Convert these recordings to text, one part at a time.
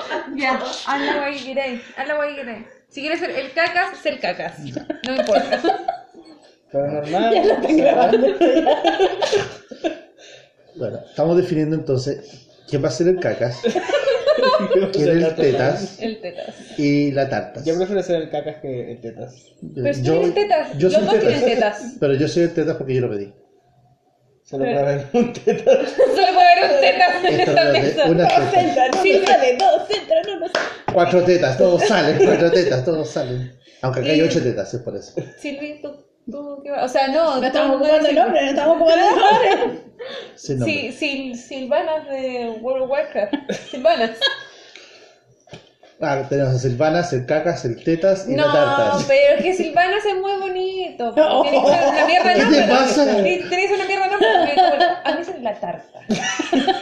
Ya, haz la guay que queráis. Haz la guay. Si quieres ser el cacas, ser cacas. No me importa. Pero normal. Ya lo están grabando. Bueno, estamos definiendo entonces quién va a ser el cacas, quién es el tetas El tetas. y la tartas. Yo prefiero ser el cacas que el tetas. Pero si tú eres tetas. yo Los soy dos tienen tetas. tetas. Pero yo soy el tetas porque yo lo pedí. Solo para ver un tetas. Solo un tetas en esta mesa. una Todos teta. entran, sí, sale, todos entran, no, no. Cuatro tetas, todos salen, cuatro tetas, todos salen. Aunque acá hay ocho tetas, es por eso. Silvi, tú, tú, ¿qué va? O sea, no. No estamos ocupando el nombre, no estamos ocupando el nombre. Sin nombre. Sí, Sil, Silvanas de World of Warcraft. Silvanas. Ah, tenemos a Silvanas, el cacas, el tetas y No, la tartas. pero es que Silvanas es muy bonito. No. Tiene que ser una mierda de ¿Qué nombre. te pasa? Tiene que ser una mierda de nombre. porque como- A mí es la tarta.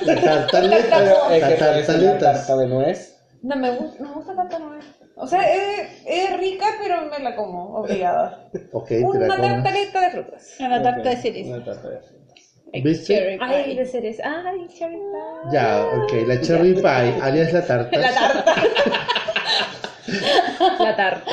La tartaleta. Pero La una tartaletas. tarta de nuez. No me gusta, no me gusta tarta no es. O sea, es, es rica, pero me la como, obligada. Ok, te la Una tartaleta de frutas. Una tarta de Ok, cereza. Una tarta de frutas. ¿Viste? Cherry Ay, pie. de cereza. Ay, cherry pie. Ya, ok, la cherry pie, alias la tarta, La tarta. La tarta.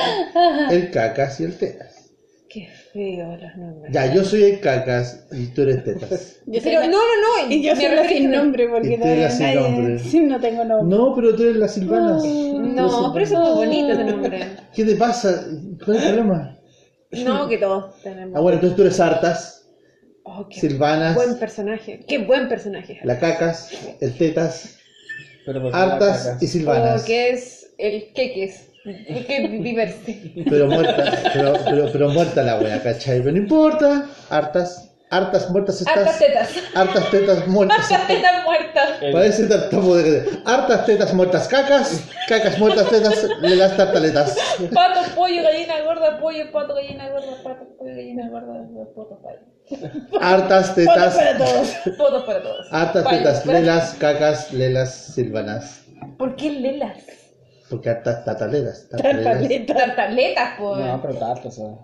el cacas y el tetas. Qué feo los nombres. Ya, yo soy el cacas y tú eres tetas. Yo Pero la- no, no, no. Y yo me soy la sin nombre porque tú eres la sin nadie- nombre. Sí, no tengo nombre. No, pero tú eres las silvanas. No, pero eso es muy bonito ese nombre. ¿Qué te pasa? ¿Cuál es el problema? No, que todos tenemos. Ah, bueno, entonces tú eres hartas, Oh, qué silvanas, buen personaje. Qué buen personaje. la cacas, el tetas, Pero ¿por qué la hartas cacas? y silvanas. Oh, que es el queques. Que viverse. Pero muerta, pero, pero, pero muerta la wea, ¿cachai? Pero no importa, hartas, hartas muertas Hartas estas, tetas. hartas tetas muertas Hartas tetas muertas. Parece tartamudo de hartas tetas muertas cacas, cacas muertas tetas, le das tartaletas. Pato, pollo, gallina gorda, pollo, pato, gallina gorda, pato, pollo, gallina gorda, poto, payo. Hartas Fotos para tetas, todos. Fotos para todos. hartas tetas, para- lelas, cacas, lelas, silvanas. ¿Por qué lelas? Porque hartas tartaletas. tartaletas. Tartaleta. Tartaletas, pues. No, pero tarta, ¿sabes?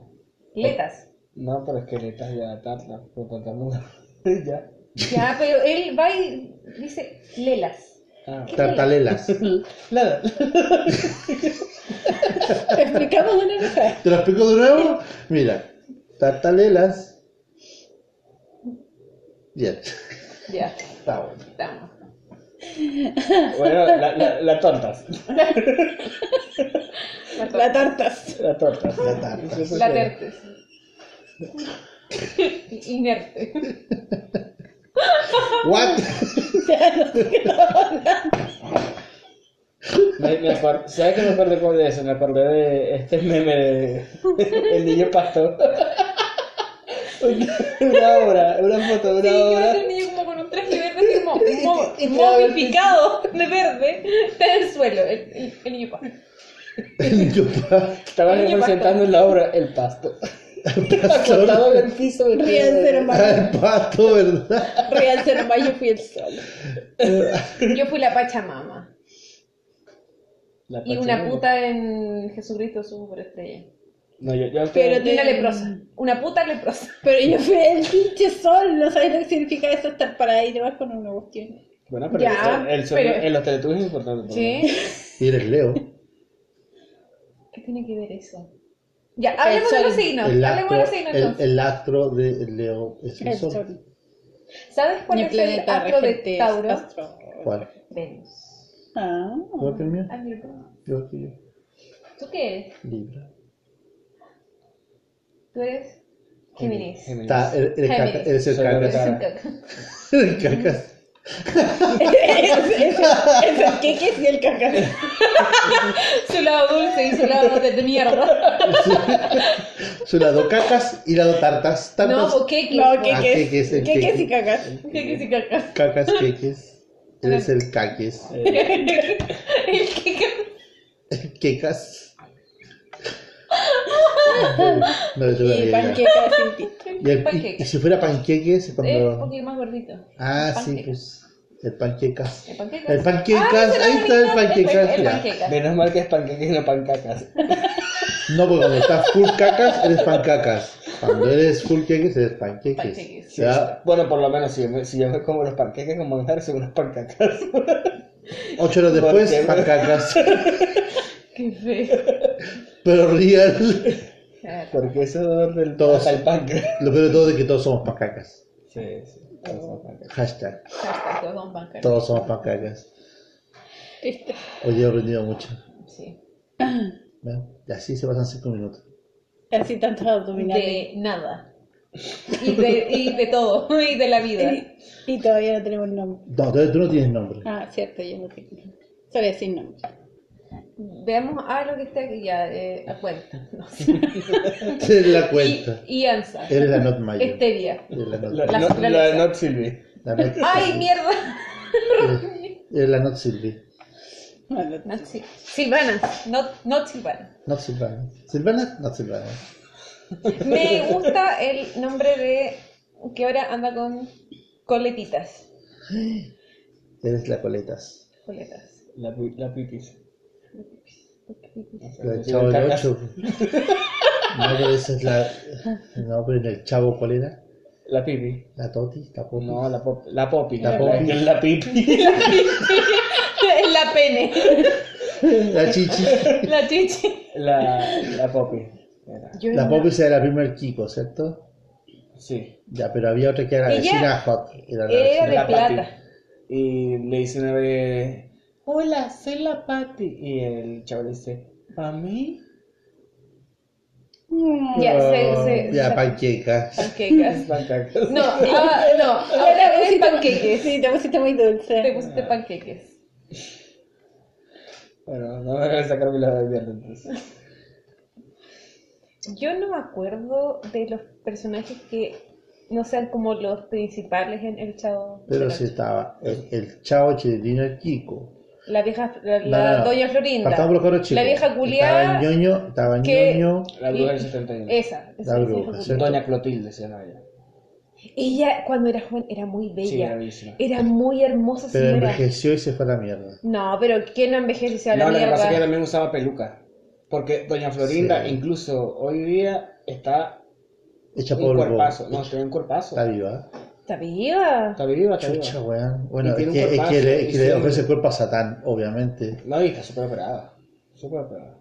Letas. No, pero es que letas ya tarta, por tartamudo. ya. Ya, pero él va y dice lelas. Ah. Tartalelas. Nada. Explicamos una vez. ¿Te lo explico de nuevo? Mira, tartalelas. Bien, Ya, está bueno. estamos. Bueno, la, la, la tortas. La tartas. La tortas. La tarta. La tertes. Inerte. What? Me, me ¿Sabes qué me acordé con eso? Me acordé de este meme de el niño pastor. una obra, una foto de Sí, una a obra. ser un niño como con un traje verde así como mo- Y te va a ver- momificado de verde. Está en el suelo, el, el, el niño pa. El niño pa- Estaba El niño representando en la obra el pasto. Acostado en el piso. del Real cero Ah, más. El pato, ¿verdad? Más, yo fui el sol. Yo fui la Pachamama. La Y una Pachamama. puta en Jesucristo superestrella. No, yo, yo Pero Y una leprosa. Una puta leprosa. Pero yo fui el pinche sol, no sabes lo que significa eso estar para ahí debajo con una cuestión. Bueno, pero Ya, el, el sonido pero- en los teletubbies es importante. por ¿Sí? Y eres Leo. ¿Qué tiene que ver eso? Ya, hablemos de los signos. El Hablemos de los signos el, entonces. el astro de Leo es el El sol. sol. ¿Sabes cuál Mi es el astro de es Tauro? astro. ¿Cuál? Venus. Ah. ¿Igual que el mío? Ah, mira, Igual que yo. ¿Tú qué eres? Libra. ¿Tú eres? Géminis. Géminis. Está, eres, eres Géminis. caca, eres el. Tauro. Eres un caca. Es, el queques y el caca. Su lado dulce y su lado de, de mierda. Su lado cacas y lado tartas. No, Tartas. o queques. No, Ah, queques. queques, el Queques queque. y cacas. Queques y cacas. Cacas, queques. Eres el caques. El queque. Quecas. No, yo Y panqueca sin. Y, el- y- Panqueques. y si fuera panqueques, Es un cuando. poquito más gordito. Ah, sí, pues. El panquecas. ¿El panquecas? El panquecas, Ah, ahí el está el panquecas, El panquecas. Menos mal que es panqueques y no pancacas. No, porque cuando estás full cacas, eres pancacas. Cuando eres full queques, eres panqueques. Panqueques. Ya, Bueno, por lo menos si yo me, si yo me como los panqueques con manjar, son unas pancacas. Ocho horas después, pancacas. Qué feo. Pero real. Porque ese dolor del punk. Lo peor de todo es que todos somos pancacas. Sí, sí. todos son pancas. Hashtag. Hashtag todos son bancarios. Todos somos pancacas. Triste. Hoy he aprendido mucho. Sí. ¿Ven? Y así se pasan cinco minutos. Así tantos abdominales. De nada. Y de, y de todo. Y de la vida. Y, y todavía no tenemos nombre. No, tú, tú no tienes nombre. Ah, cierto, yo no tengo. Solo sin nombre. Veamos a lo que está aquí ya. Eh, a cuenta. No sé. Eres la cuenta. Y, y Ansa. Eres la not mayor. Stevia. Eres la not, La, La Not Sylvie. la not- ¡Ay, mierda! eres la not Sylvie. Bueno, Not Sil- Silvana. Not, not Silvana. Not Silvana. Silvana, not Silvana. Me gusta el nombre de. que ahora anda con coletitas. Eres la coletas. Coletas. La, la pipis. La chavo del cacas. 8. No, pero esa es la. No, pero en el chavo, ¿cuál era? La pipi. La Toti, la Popi. No, la, pop, la popi. La La, popi. la, la pipi. Es la pene. La Chichi. La chichi. La, la popi. Era. La Popi era la primer Kiko, ¿cierto? Sí. Ya, pero había otra que era la vecina Hot. Era la Era vecina de La plata. Y le dice una vez, hola, soy la Pati. Y el chavo dice, ¿para mí? Ya, se, Oh, se, ya, panquecas. Pancakes. Pancacas. No, ah, no, ahora es panqueques. Sí, te pusiste muy dulce. Te pusiste panqueques. Bueno, no me voy a sacar mi lado de mierda entonces. Yo no me acuerdo de los personajes que no sean como los principales en el Chavo. Pero sí Ocho. estaba el, el chavo chileno, el Kiko. La vieja, la, No, la no, no. Doña Florinda. Partamos por los cabros chicos. La vieja Estaba culiada. el ñoño, estaba el que- ñoño. La bruja del 71. Esa. esa, La bruja, vieja ¿cierto? Doña Clotilde se llama ella. Ella, cuando era joven, era muy Sí, bella. era bellísima. era muy hermosa Pero señora. envejeció y se fue a la mierda. No, pero ¿quién no envejece y se va a la No, lo que mierda? pasa es que ella también usaba peluca. Porque Doña Florinda, Sí. incluso hoy día, está Hecha un polvo. cuerpazo. No, tiene un cuerpazo. Está viva. ¿Está viva? Está viva, está Chucha, viva. weón. Bueno, es que, es que le, y es que le sí. ofrece cuerpo a Satán, obviamente. No, y está súper operada. Súper operada.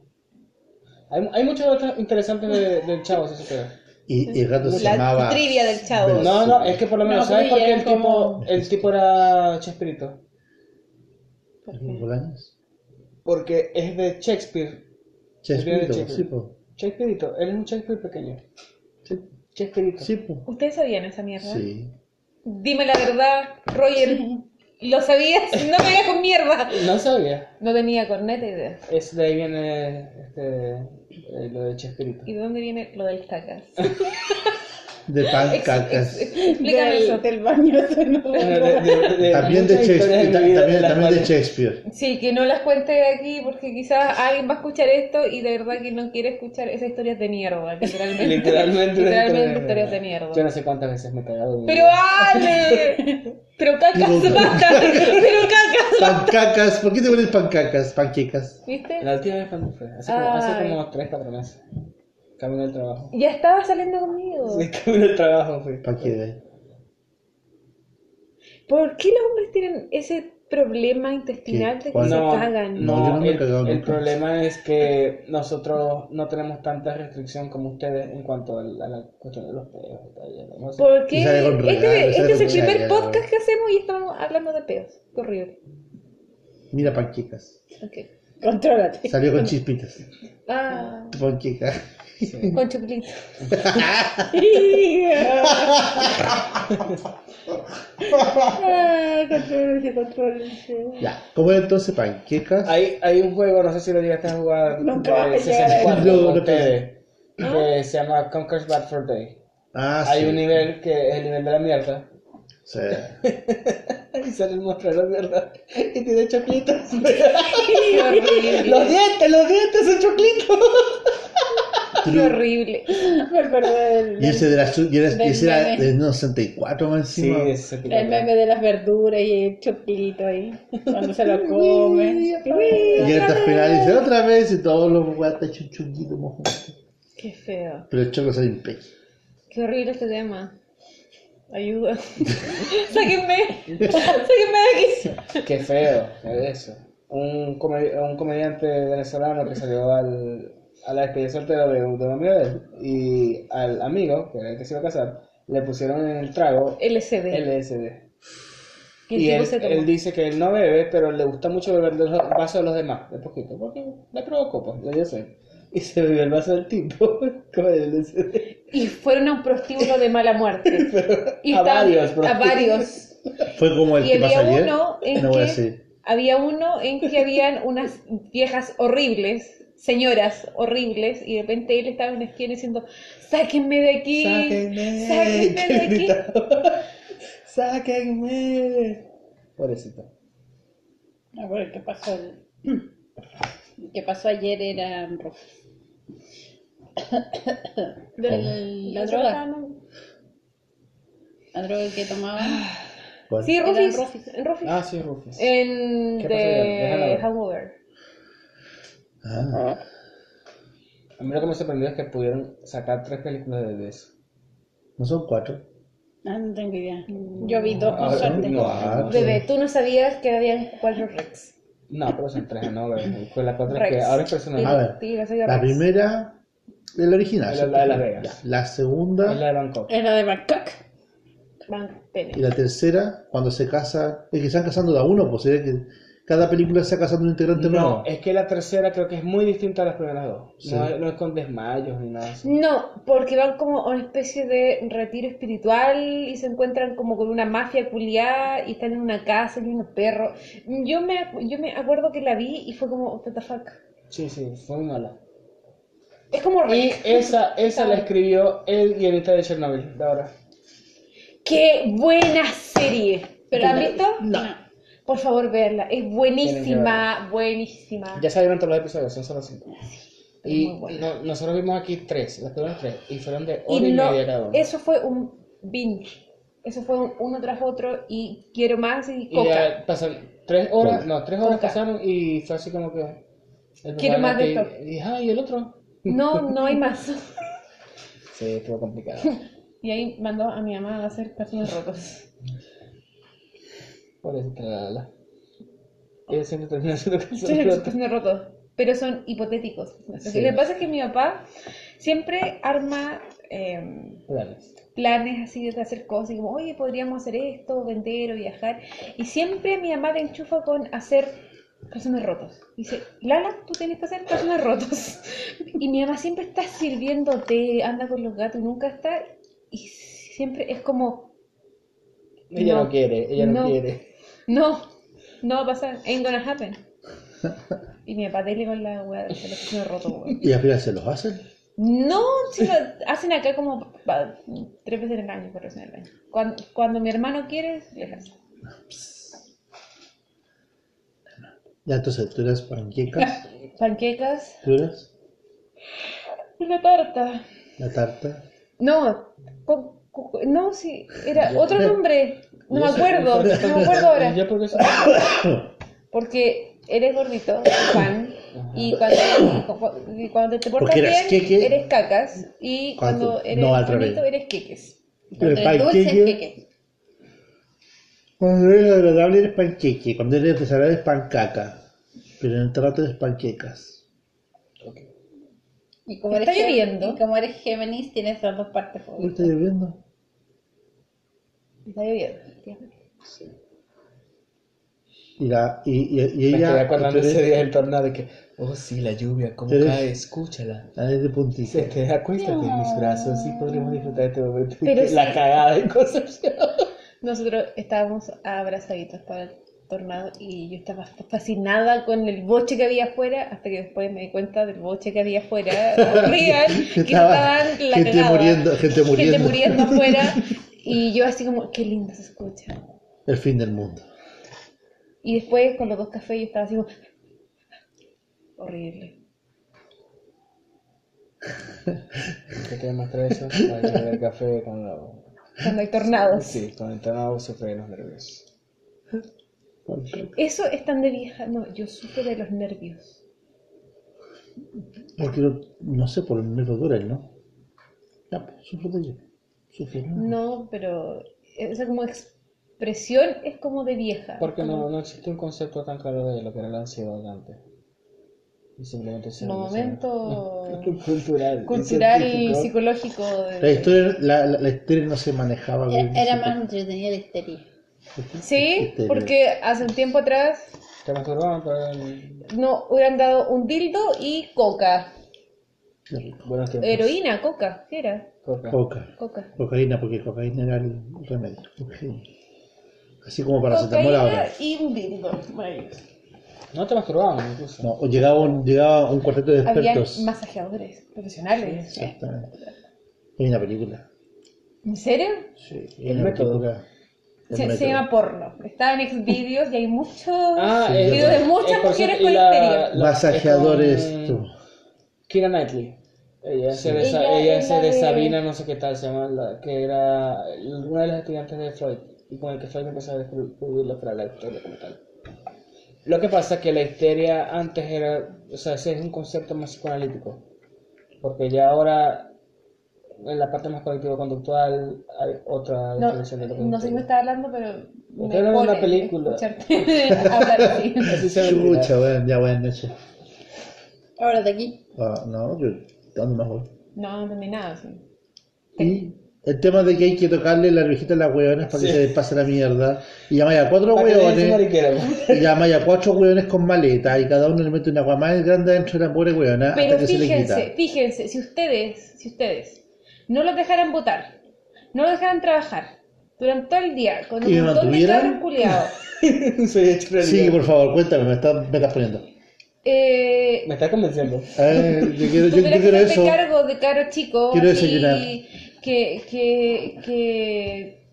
Hay, hay muchas otras interesantes de- del chavo, si se supera. Y, y el gato se La llamaba. trivia del chavo. No, no, es que por lo menos, No, ¿sabes por qué el como- tipo, el tipo era Chespirito? ¿Bolaños? Porque es de Shakespeare. Chespirito, Shakespeare. sí, po. Chespirito, él es un Shakespeare pequeño. Sí, Chespirito. sí, po. ¿Ustedes sabían esa mierda? Sí. Dime la verdad, Roger. ¿Lo sabías? No me digas con mierda. No sabía. No tenía corneta idea. Es de ahí viene este, eh, lo de Chespirito. ¿Y de dónde viene lo del cacas? De pan, Ex- cacas. ex- Explícame del, eso. del baño. de- También de Shakespeare. También, de. Sí, que no las cuente aquí porque quizás alguien va a escuchar esto y de verdad que no quiere escuchar esas historias de mierda, literalmente. Literalmente. Literalmente historias de Yo mierda. no sé cuántas veces me he cagado. Pero. Ale, pero cacas basta, pero cacas. Pancacas. ¿Por qué te pones pancacas? Panquecas. ¿Viste? La última vez cuando fue, hace como, hace como 3, 4 meses. Camino al trabajo. Ya estaba saliendo conmigo. Sí, camino al trabajo fui. ¿Para qué? ¿Por qué los hombres tienen ese problema intestinal de que se cagan? No, yo no, el, el problema es que nosotros no tenemos tanta restricción como ustedes en cuanto a la, a la cuestión de los peos y tal, ya, ¿no? Porque con regalo, este, este es el primer podcast que hacemos y estamos hablando de peos. Qué horrible. Mira panquecas. Ok. Contrólate. Salió con chispitas. Ah, Con chocolate. Ah. Ya. ¿Cómo era entonces panquecas? Hay, hay un juego, no sé si lo llegaste a jugar Nunca vas a de llegar a 64 No, no ustedes, que se llama Conker's Bad for Day. Ah, Hay sí. un nivel que es el nivel de la mierda. Sí. Y sale el monstruo de la mierda. Y tiene choclitos. Los dientes, los dientes son choclitos. Qué horrible. Me acuerdo del, Y ese de la y era, y del ese era meme. de 64 más Sí, encima. tipo el meme de las verduras y el choclito ahí. Cuando se lo come. Y hasta el final dice otra vez y todos los guatas hecho un chunguito mojado. Qué feo. Pero el choco sale impecable. Qué horrible este tema. Ayuda. Sáquenme. Sáquenme de aquí. Qué feo, es eso. Un, come- un comediante venezolano que salió al, a la despedida soltera de, de un amigo de él y al amigo, que era el que se iba a casar, le pusieron en el trago. LSD. el Y él, dice que él no bebe, pero le gusta mucho beber los vasos de los demás, de poquito, porque le provocó, pues, yo, yo sé. Y se bebió el vaso del tipo con el LSD. Y fueron a un prostíbulo de mala muerte. Y a estaban- varios, A varios. Fue como el Y que había pasó ayer. uno en No voy a que había uno en que habían unas viejas horribles, señoras horribles, y de repente él estaba en una esquina diciendo, sáquenme de aquí, ¡Sáquenme! sáquenme de aquí. ¡Sáquenme! Pobrecito. Ah, bueno, ¿qué pasó? el- ¿Qué pasó ayer era rojo. Del- La droga. La droga que tomaba. Bueno, Sí, Rufis. Rufis. En Rufis. Ah, sí, Rufus. En de ver. Hangover. Ah, A mí lo que me sorprendió es que pudieron sacar tres películas de- eso. no son cuatro. Ah, no tengo idea. Yo vi dos con suerte. no. Bebé, tú no sabías que habían cuatro Rex. No, pero son tres, ¿no? Pues la cuatro es Rex. que ahora es personal. A ver, Sí, la soy de La primera, original. La- la de Las Vegas. La Es segunda la de Bangkok. Era de Bangkok. Van Pene. y la tercera, cuando se casa. Es que están casando de a uno, pues sería que cada película se casando un integrante No, nuevo. es que la tercera creo que es muy distinta a las primeras dos. Sí. No, no es con desmayos ni nada así. No, porque van como a una especie de retiro espiritual y se encuentran como con una mafia culiada y están en una casa y unos perros. Yo me, yo me acuerdo que la vi y fue como, what the fuck. Sí, sí, fue muy mala. Es como Y esa, esa la escribió el guionista de Chernobyl, de ahora. ¡Qué buena serie! Pero ¿La han no- visto? No. Por favor, verla. Es buenísima, buenísima. Ya salieron todos los episodios, son solo cinco. Y buena. no- nosotros vimos aquí tres, las primeras tres, y fueron de Y hora y, no, media cada uno. eso fue un binge. Eso fue un uno tras otro y quiero más y Y coca. ya pasan tres horas, no, tres horas Coca. pasaron y fue así como que... Quiero más de esto. Y, ah, ¿y el otro? No, no hay más. Sí, estuvo complicado. Y ahí mandó a mi mamá a hacer calzones rotos. Por eso, la, la. Ella siempre termina rotos. calzones rotos. Pero son hipotéticos. Lo Sí. que pasa es que mi papá siempre arma eh, Planes. planes así de hacer cosas, y como, oye, podríamos hacer esto, vender o viajar. Y siempre mi mamá le enchufa con hacer calzones rotos. Dice, Lala, tú tienes que hacer calzones rotos. Y mi mamá siempre está sirviendo té, anda con los gatos, nunca está. Y siempre es como, Ella no, No. quiere, ella no, No. quiere. No, no va a pasar, ain't gonna happen. Y mi papá dele con la weá de los calzones rotos, weón. Y al final se los hacen. No, si lo hacen acá como pa- tres veces en el año, cuatro veces en el año. Cuando, cuando mi hermano quiere, les hace. Ya, entonces, tú eres panquecas, Panquecas, tú una tarta. la tarta. No, con- no, sí, era otro nombre. No me acuerdo, no me acuerdo ahora. Yo porque eso... Porque eres gordito, pan, y cuando, y cuando te portas eres bien, queque. eres cacas, y Cuando- cuando eres no, bonito, eres queques. Pero El dulce es panqueque, queque. cuando eres agradable eres panqueque, cuando eres desagradable eres pancaca. Pero en el trato eres panquecas. Y como eres lloviendo. Y como eres Géminis, tienes las dos partes ¿Cómo favoritas. está lloviendo? Está lloviendo. Y, la, y, y, y Me ella. acordando tú ese día del tornado de que, oh sí, la lluvia, cómo eres- cae, escúchala. Ah, es de puntito. Se te acuéstate en mis brazos y podremos disfrutar de este momento. Pero la sí. cagada de cosas. Nosotros estábamos abrazaditos para el tornado y yo estaba fascinada con el boche que había afuera hasta que después me di cuenta del boche que había afuera real que Estaba estaban la gente cagada. muriendo, gente muriendo. gente muriendo afuera y yo así como qué lindo se escucha El fin del mundo. y después con los dos cafés yo estaba así como horrible ¿Qué te muestra eso? Hay beber café con la... cuando hay tornados Sí, con el tornado sufre de los nervios. eso es tan de vieja no yo sufro de los nervios Porque no, no sé, por el negro dura él, ¿no? Ya, pues, sufro de ello. ¿No? no pero esa como expresión es como de vieja. Porque no, no existe un concepto tan claro de lo que era la ansiedad antes. Y simplemente se Como momento cultural. y cultural y psicológico. de- La historia, la, la, la historia no se manejaba bien. Era, era más entretenida la histeria. Sí, Histeria. porque hace un tiempo atrás Te masturbaban, pero en no hubieran dado un dildo y coca. Buenos. Heroína, coca, ¿qué era? Coca. Coca. Coca. Cocaína, porque cocaína era el remedio. Cocaína. Así como para paracetamol ahora. y un. Maravilloso. No te masturbaban, incluso. No, llegaba un, llegaba un cuarteto de Habían expertos. masajeadores profesionales. Exactamente. Hay una película. ¿En serio? Sí, El una método. película. El Se, llama porno. Está en Xvideos y hay muchos Ah, Sí, videos de muchas mujeres con la- la- Masajeadores. es tú. con Keira Knightley. Ella hace Sí. de, Sa- Ella ella es de Sabina, no sé qué tal se llama, la- que era una de las estudiantes de Freud y con el que Freud empezó a descubrirlo para la historia como tal. Lo que pasa es que la histeria antes era, o sea, ese es un concepto más psicoanalítico, porque ya ahora en la parte más cognitivo-conductual hay otra No, definición de lo que es no sé qué me está hablando, pero me hablando de una pone película. escucharte hablar así. Así se ve. Chucha, bueno, ya buenas noches. Ahora de aquí. Ah, no, yo, ¿dónde más voy? No, no entendí nada. sí. Y el tema de que hay que tocarle la orejita a las hueonas para que Sí. se les pase la mierda. Y llamáis a cuatro Para que dejen su hueones. mariquera. Y llamáis a cuatro hueones con maleta. Y cada uno le mete una agua más grande dentro de la pobre hueona Pero hasta que se le quita. fíjense, fíjense, si ustedes, si ustedes no los dejaran votar, no los dejaran trabajar durante todo el día con ¿Y me un montón de mantuvieran? cabros culiados, Soy hecho realidad. Sí, por favor, cuéntame, me estás, me estás poniendo. Eh, Me está convenciendo. Eh, yo quiero, yo, que quiero hacerte eso. cargo de caro chico Quiero desayunar. que, que, que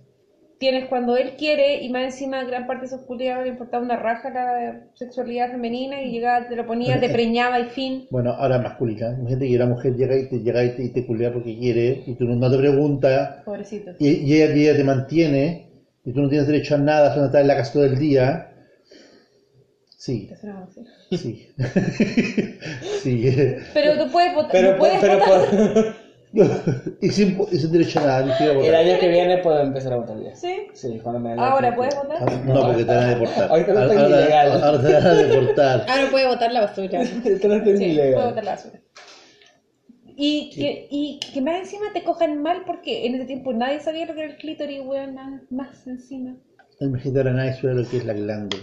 tienes cuando él quiere y más encima gran parte de esos culiados le importaba una raja la sexualidad femenina y llegaba, te lo ponía, te preñaba y fin. Bueno, ahora masculina. Imagínate que la mujer llega y te, llega y te, y te culea porque quiere y tú no, no te preguntas Pobrecito. y, y ella, te mantiene y tú no tienes derecho a nada, solo estar en la casa todo el día. Sí, Te. Sí. sí. Pero tú puedes votar. Pero, no puedes pero votar. por- y, sin, y sin derecho a nada, ni siquiera el votar. año que viene puedo empezar a votar ya. ¿Sí? Sí, cuando me Ahora puedes votar. No, porque te van a deportar. Ahorita no estoy ahora, ilegal. ahora te van a deportar. Ahora puede botar la basura. Esto no es Sí, ilegal. puedo botar la basura. Y que, y que más encima te cojan mal porque en ese tiempo nadie sabía lo que era el clítoris, weón, nada más encima. Imagínate ahora nadie sabe lo que es la glande.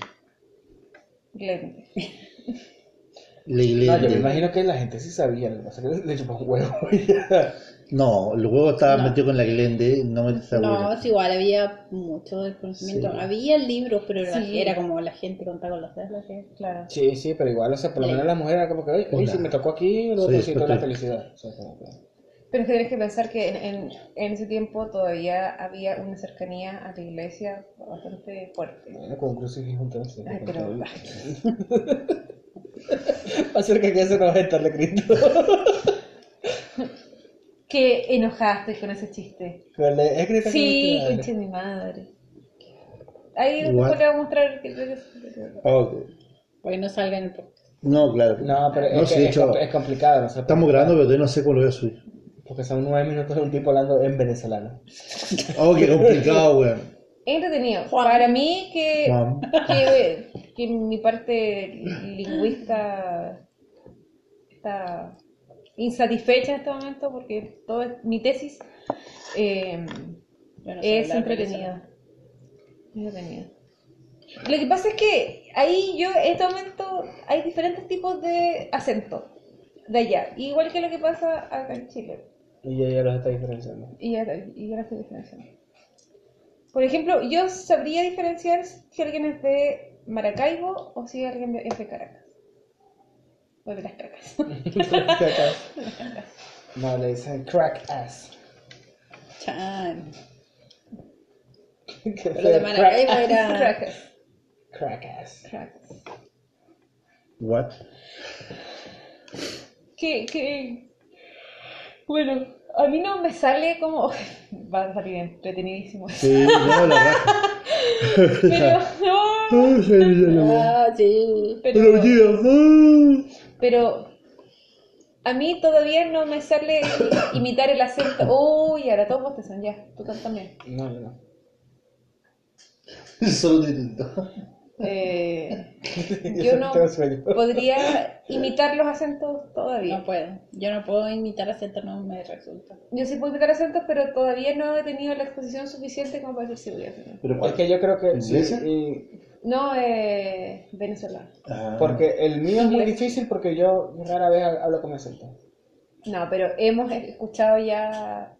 Glende. La No, yo me imagino que la gente sí sabía, lo que pasa es que le chupó un huevo. No, el huevo estaba No. metido con la glende, no me seguro. No, es igual, había mucho desconocimiento. Sí. Había libros, pero era, Sí. era como la gente contaba con los dedos. lo que- Claro. Sí, sí, pero igual, o sea, por lo menos la mujer era como que, oye, si me tocó aquí, sí, toda la felicidad. O sea, como que- Pero es que tienes que pensar que en, en, en ese tiempo todavía había una cercanía a la iglesia bastante fuerte. Bueno, con un crucifijo entonces. Ay, pero- Acerca que se nos va a estar de Cristo. Qué enojaste con ese chiste. Con la- Es Cristo Sí, con conche de mi madre. Ahí después le voy a mostrar que Ok. Porque no salga en el podcast. No, claro. No, pero No, es, sí, que es, hecho, compl- es complicado, no sé. estamos grabando, pero todavía no sé cómo lo voy a subir. Porque son nueve minutos de un tipo hablando en venezolano. Oh, qué complicado, weón. Entretenido. Para mí que, Juan. que, que mi parte lingüista está insatisfecha en este momento porque todo es- mi tesis eh, es entretenida. Es entretenida. Lo que pasa es que ahí yo en este momento hay diferentes tipos de acento de allá, igual que lo que pasa acá en Chile. Y ya, ya los está diferenciando. Y ya, y ya la estoy diferenciando. Por ejemplo, yo sabría diferenciar si alguien es de Maracaibo o si alguien de- es de Caracas. O de las cacas. no, le dicen crack ass. Chan. Qué Pero de Maracaibo crack ass. era. Caracas. Crack ass. Caracas. What? Que, que... Bueno, a mí no me sale como... Va a salir entretenidísimo. Sí, no, la raja. Pero... no, Ah, sí. Pero, ah. pero a mí todavía no me sale imitar el acento. Uy, ahora todos bostezan ya. Tú también. No, no, no. Solo distinto. Eh, yo no podría imitar los acentos todavía. No puedo. Yo no puedo imitar acento, no me resulta. Yo sí puedo imitar acentos, pero todavía no he tenido la exposición suficiente como para decir si voy a hacer. Pero Es que yo creo que sí, y- No, eh, venezolano. Ah, porque el mío es muy difícil porque yo rara vez hablo con acento. No, pero hemos escuchado ya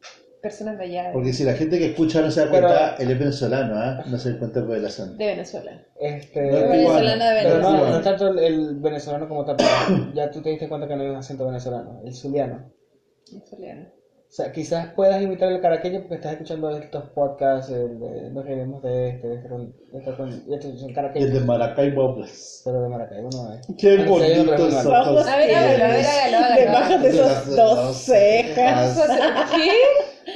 personas de allá, Porque si la gente que escucha no se da Pero- cuenta, él es venezolano, ¿ah? No se da cuenta por el acento. de Venezuela. Este, No es Venezolano de pero no, Venezuela. no es tanto el, el venezolano como tal. ya tú te diste cuenta que no hay un acento venezolano, el zuliano. venezolano. O sea, quizás puedas imitar el caraqueño porque estás escuchando estos podcasts, el de, nos reiremos de este, de este, con- de este, con- estos son Y el caraqueños, de Maracaibo pero de Maracaibo no es. Qué otros bonitos hermanos. ojos. A ver, hágalo, a ver, hágalo, hágalo. Debajo de esas dos cejas. ¿Qué?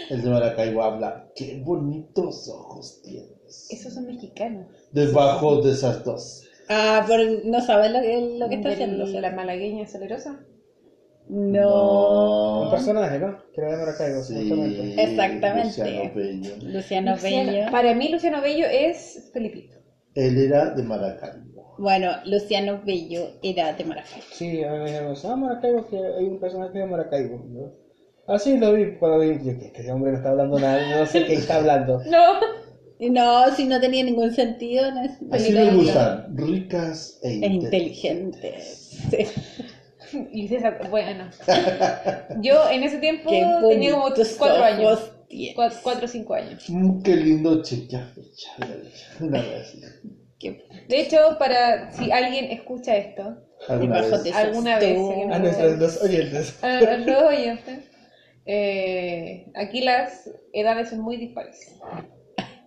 El de Maracaibo habla. Qué bonitos ojos tienes. Esos son mexicanos. Debajo de esas dos. Ah, pero no sabes lo que, lo que está haciendo. La malagueña salerosa. No. Un personaje, ¿no? Que era de Maracaibo, Sí, justamente. Exactamente. Luciano. Luciano Luciano- Bello. Para mí, Luciano Bello es Felipito. Él era de Maracaibo. Bueno, Luciano Bello era de Maracaibo. Sí, a mí me dijeron, ah, Maracaibo, que hay un personaje de Maracaibo. ¿no? Ah, sí, lo vi cuando vi, yo, que este hombre no está hablando nada, no sé qué está hablando. No. No, si no tenía ningún sentido. No es Así me gustan. Ricas e E inteligentes. inteligente. Sí. Y César, bueno. Yo en ese tiempo Qué tenía como cuatro años. Cuatro, cuatro o cinco años. Mm, qué lindo checha fecha. Una vez. así. Qué- De hecho, para si alguien escucha esto, Alguna vez. Alguna vez, no- A nuestros dos oyentes. a a los oyentes, eh, aquí las edades son muy dispares.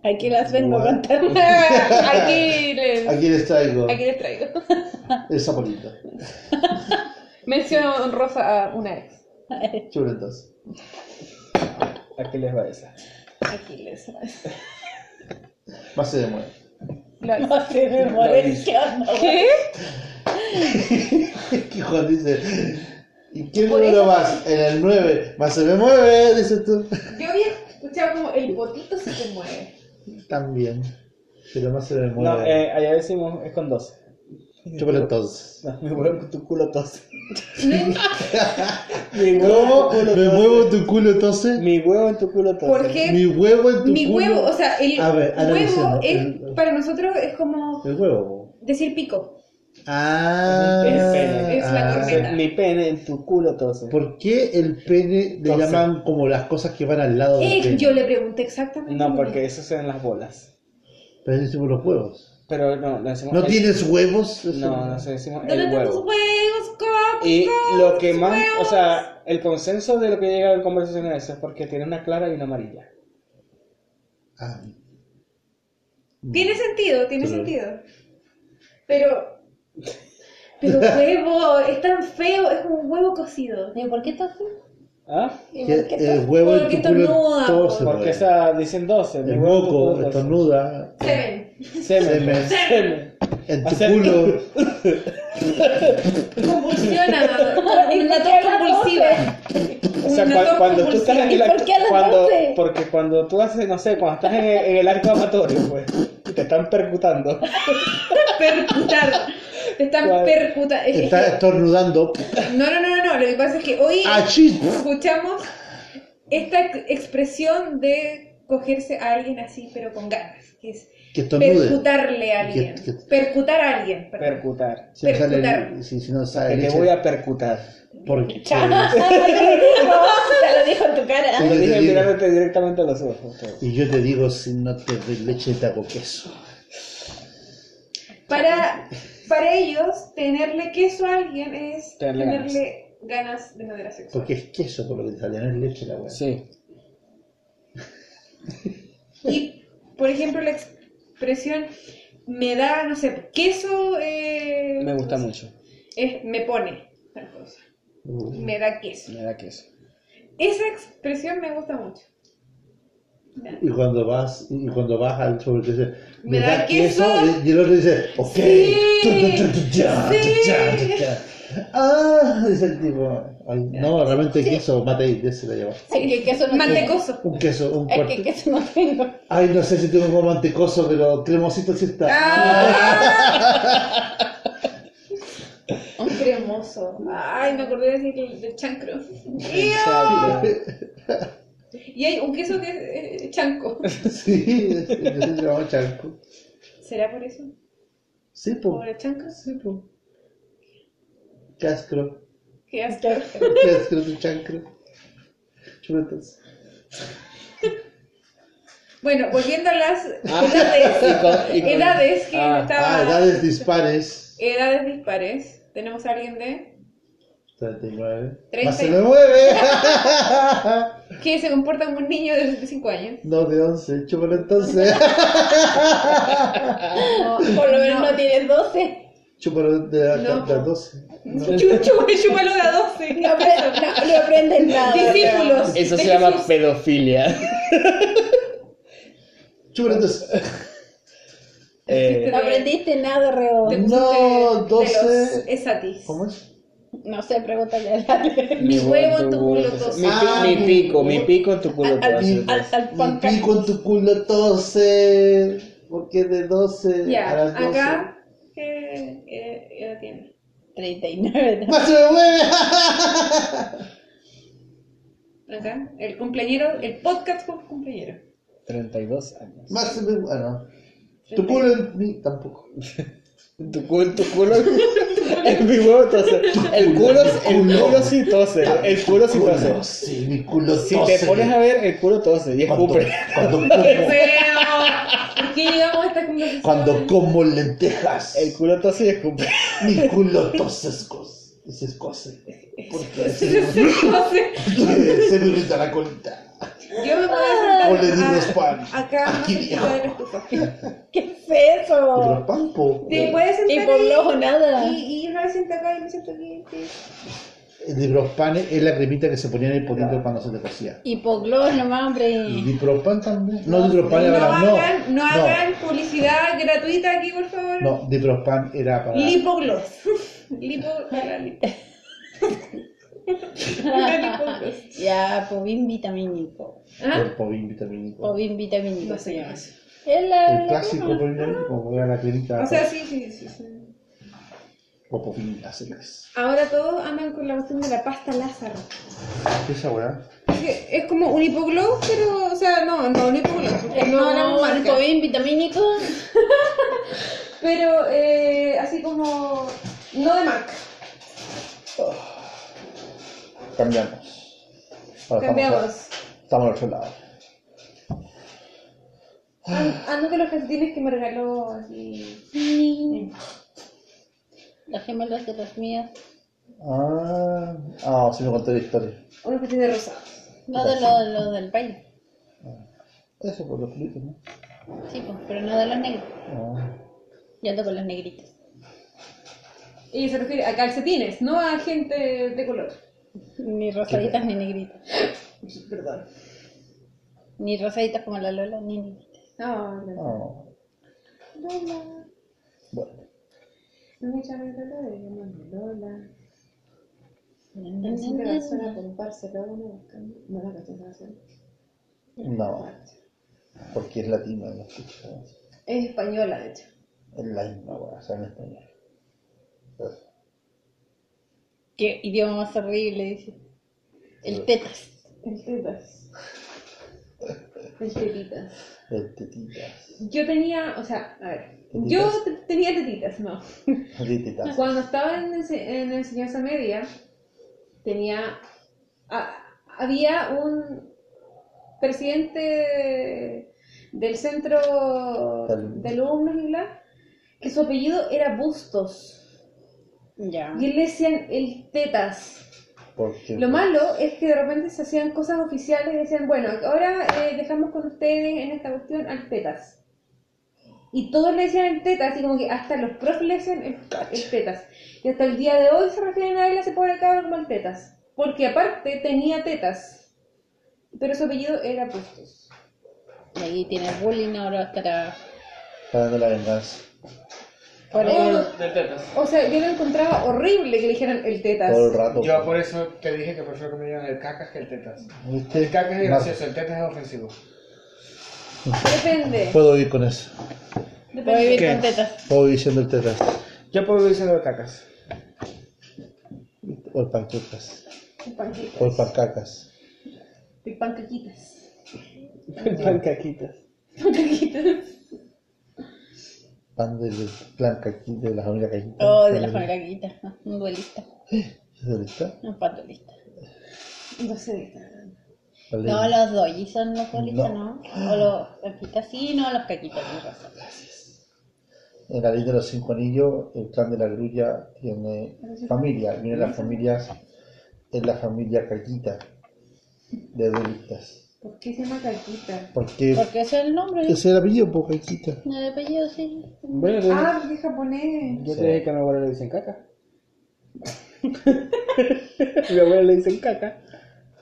Aquí las vengo a contar. aquí, les, Aquí les traigo aquí les traigo. el saponito. Mención honrosa a una ex. Chuletas. Aquí les va esa. Aquí les. Más se. Lo- No se muere, ¿qué? ¿Qué? ¿Qué Juan dice? ¿Y qué Por número eso- vas? En el 9. Más se me mueve, dices tú. Yo había escuchado como el botito se te mueve. También. Pero más se me mueve. No, eh, allá decimos, es con 12. Chúpalo entonces. No, me muevo con tu culo tose. No, Mi huevo ¿Cómo? en tu culo ¿Me muevo en tu culo tose? Mi huevo en tu culo tose. ¿Por qué? Mi huevo en tu Mi culo. huevo, o sea, el A ver, huevo es, El- para nosotros es como El huevo. decir pico. Ah. Es el pene. Es la ah. corneta. Mi pene en tu culo tose. ¿Por qué el pene le llaman como las cosas que van al lado del Eh, pene? yo le pregunté exactamente. No, porque eso se en las bolas. Pero decimos los huevos. Pero no, le decimos. ¿No el- tienes huevos? No, no se decimos ¿Dónde el están tus huevo. huevos, cocos? Y lo que más, o sea, el consenso de lo que llega en conversaciones es porque tiene una clara y una amarilla. Ah. Tiene sentido, tiene Pero- sentido. Pero. Pero huevo, es tan feo, es como un huevo cocido. ¿Y por qué está así? ¿Ah? ¿Y Que por qué el huevo Porque tu culo estornuda, Porque esa dicen 12. mi El moco estornuda Semen. Semen. Semen. Semen. en tu Hacer- culo. Convulsiona. Es una tos convulsiva. O sea, Una cua- tos cuando tú estás en el ¿Y por acto, qué a las cuando, 12? porque cuando tú haces, no sé, cuando estás en el, en el arco amatorio, pues, y te están percutando. Percutar. Te están Claro. percutando. Es- es Está que- estornudando. No, no, no, no, no. Lo que pasa es que hoy ¡Achis! escuchamos esta ex- expresión de cogerse a alguien así, pero con ganas. Que es Que percutarle a alguien. Que- que- Percutar a alguien. perdón. Percutar. Si no Percutar. el- si, si no sale te voy a percutar. porque Te lo dijo en tu cara. Te lo te dije mirándote directamente a los ojos. y yo te digo si no te doy leche te hago queso Para, para ellos, tenerle queso a alguien es Tenerle tenerle, ganas. de manera sexual. porque es queso por lo que sale no es leche la weá Sí. Y, por ejemplo, la expresión me da, no sé, queso. eh, Me gusta mucho. Es me pone. tal cosa. Uh, Me da queso. Me da queso. Esa expresión me gusta mucho. Y cuando vas y cuando vas al sobre te dice ¿Me da queso? y, y el otro dice ok Sí, ya, sí. ya, ya. Ah, dice el tipo. Ay, no, realmente queso, Matei, de ese la lleva. Es que queso no Mantecoso. Un queso, un tengo. Es cuarto. que queso no tengo. Ay, no sé si tengo como mantecoso, pero cremosito sí está. ¡Ah! Un cremoso. Ay, me acordé de decir el del chancro. Y hay un queso que es eh, chanco. Sí, ese se llama chanco. ¿Será por eso? Sí, po. ¿Por el chanco? Sí, po. Cascro. ¿Qué asco. Cascro de chancro. Chuletas. Bueno, volviendo a las Ah, edades, y con- y con- edades que ah, estaba. Ah, edades dispares. edades dispares. Tenemos a alguien de 39. Treinta Más y- se me mueve. que se comporta como un niño de 25 años. No, de 11. Chúpalo entonces. No, Por lo menos no. no tienes 12. Chúpalo de, de, No, de po. 12. No. Chu- chu- Chúpalo de a 12. No, apre- no, no aprendes nada. Discípulos. Eso se llama Jesús. pedofilia. Chúpalo entonces. Eh, No aprendiste nada, Reo. No, pusiste de 12. los esatis. ¿Cómo es? No sé, pregúntale a la... Mi huevo en tu culo tos. Mi, pi- Ah, mi mi pico, mi pico en tu culo Al, al, tos. al, al Mi pico en tu culo 12. Porque de 12 a Ya, las 12. acá, ¿qué qué edad tiene? 39. ¡Más se me mueve! Acá, el cumpleañero, el podcast con cumpleañero. 32 años. Más se me mueve. Ah, no. Tu culo en mí tampoco. En tu culo, en tu culo. En mi huevo tose. El culo, el culo sí tose. El culo sí tose. sí, mi culo Si tose. te pones a ver, el culo tose y cuando, escupe. cuando ¡Qué como, feo! ¿Por qué llegamos a esta conversación? cuando como lentejas. El culo tose y escupe. Mi culo tose escos- se escoce. Porque se, se me irrita la colita. Yo me voy a O le sentar a- spam. acá Aquí, viejo. ¿Qué es eso? Pero pampo. Te puedes sentar Y por ahí ojo nada. y, y una vez sienta acá y me siento. El Dipropan es la cremita que se ponía en el potito cuando se te cocía. Hipogloss nomás, hombre. ¿Y Dipropan también? No, Dipropan No era para... No, hagan, no hagan publicidad gratuita aquí, por favor. no, Dipropan era para... Lipogloss. Lipo, para. Ya, Povin vitamínico. ¿Ah? El Povin vitamínico. Povin vitamínico No se llama. la, El la clásico. Povin vitamínico, era la cremita. O sea, sí, sí, sí. sí. O Povin láseres. Ahora todos andan con la cuestión de la pasta Lázaro. ¿Qué es esa weá? Es como un hipogloss, pero, o sea, no, no un porque no No, el marca. Povin vitamínico. Pero eh, así como, no de marca. Cambiamos. Ahora Cambiamos. Estamos al otro lado. An- Ando con los calcetines que me regaló así. Las gemelas de las mías. Ah, ah, sí me contó la historia. Unos calcetines rosados. No de lo, de lo del baile. Eso por los pelitos, ¿no? Sí, pues, pero no de los negros. Ah. Yo ando con los negritos. Y se refiere a calcetines, no a gente de color. Ni rosaditas ni negritas. Perdón. Ni rosaditas como la Lola, ni negritas. No, no. Ah. Lola. Bueno. No me llames Lola, me llaman Lola. Encima la zona con Barcelona buscando. No la caché esa canción. No, porque es latino y no escucha. Es española, de hecho. Es la misma o sea, en español. Eso. Qué idioma más horrible, dice. El tetas. El tetas. El tetitas. El tetitas. Yo tenía, o sea, a ver. ¿Tetitas? Yo te- tenía tetitas, no. Tetitas. Cuando estaba en, ense- en enseñanza media, tenía. a- había un presidente del centro de alumnos y bla, que su apellido era Bustos. Ya. Y él le decían el Tetas. Porque Lo malo es que de repente se hacían cosas oficiales y decían, bueno, ahora eh, dejamos con ustedes en esta cuestión al Tetas. Y todos le decían el Tetas, y como que hasta los profes le decían el, el Tetas. Y hasta el día de hoy se refieren a él, a ese pobre cabrón como el Tetas. Porque aparte tenía tetas, pero su apellido era Bustos. Y ahí tiene bullying, ahora estará. Está dando la venganza. Por el- tetas. O sea, yo lo encontraba horrible que le dijeran el tetas. Todo el rato. Yo por eso te dije que prefiero que me digan el cacas que el tetas. ¿Viste? El cacas es gracioso, el tetas es ofensivo. Depende. Puedo vivir con eso. Puedo vivir ¿Qué? con tetas. Puedo vivir siendo el tetas. Yo puedo decir de cacas. O el panquecas. El panquequitas. O el pancacas. El panquequitas. Pancaquitas. Panquequitas. Pan del clan Caqui- de la familia Caquita. Oh, de la familia Caquita. ¿no? Un duelista. ¿Es de lista? Un pan duelista. No sé. Vale. No, los doyis son los duelistas, No. ¿no? O los caquitas, sí, no, los caquitas, tienes razón. En la ley de los cinco anillos, el clan de la grulla tiene familia. Viene las familias, es la familia Caquita de duelistas. ¿Por qué se llama caquita? Porque Porque ese es el nombre. ese es el apellido, po, Caquita. El apellido, sí. Bueno, te dije- Ah, porque es japonés. yo Sí. te dije que a mi abuela le dicen caca. a mi abuela le dicen caca.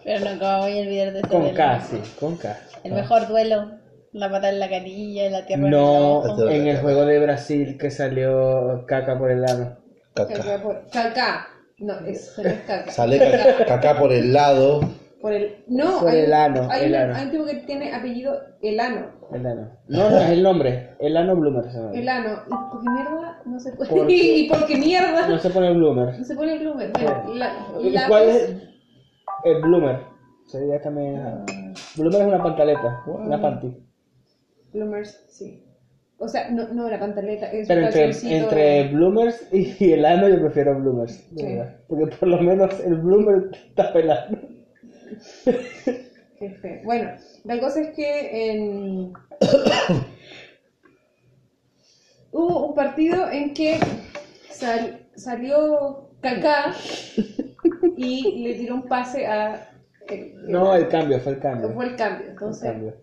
Pero no, como voy a olvidar de ese Con duelo. K, sí, con K. El mejor duelo. La pata en la canilla, la tierra en No, el ojo. en el juego de Brasil que salió caca por el ano. Caca. Caca. por- Caca. No, eso no es caca. Sale caca, caca por el lado. Por el. No, Por hay, el ano, Hay, el ano. hay un tipo que tiene apellido Elano. El ano. No, no, es el nombre. El ano Bloomer se llama. Elano. ¿Y por qué mierda? No se puede. Porque- ¿Y por qué mierda? No se pone Bloomer. No se pone Bloomer. Bueno, la, ¿Y la cuál es? El Bloomer. Sería también. ah, Bloomer es una pantaleta, una panty. Bloomers, sí. O sea, no, no la pantaleta, es Pero entre, Bloomers y el ano yo prefiero Bloomers. Sí. Porque por lo menos el Bloomer está pelado. Qué feo. Bueno, la cosa es que en... hubo un partido en que sal- salió Kaká y le tiró un pase a... el- No, el cambio, fue el cambio. Fue el cambio. El Entonces cambio.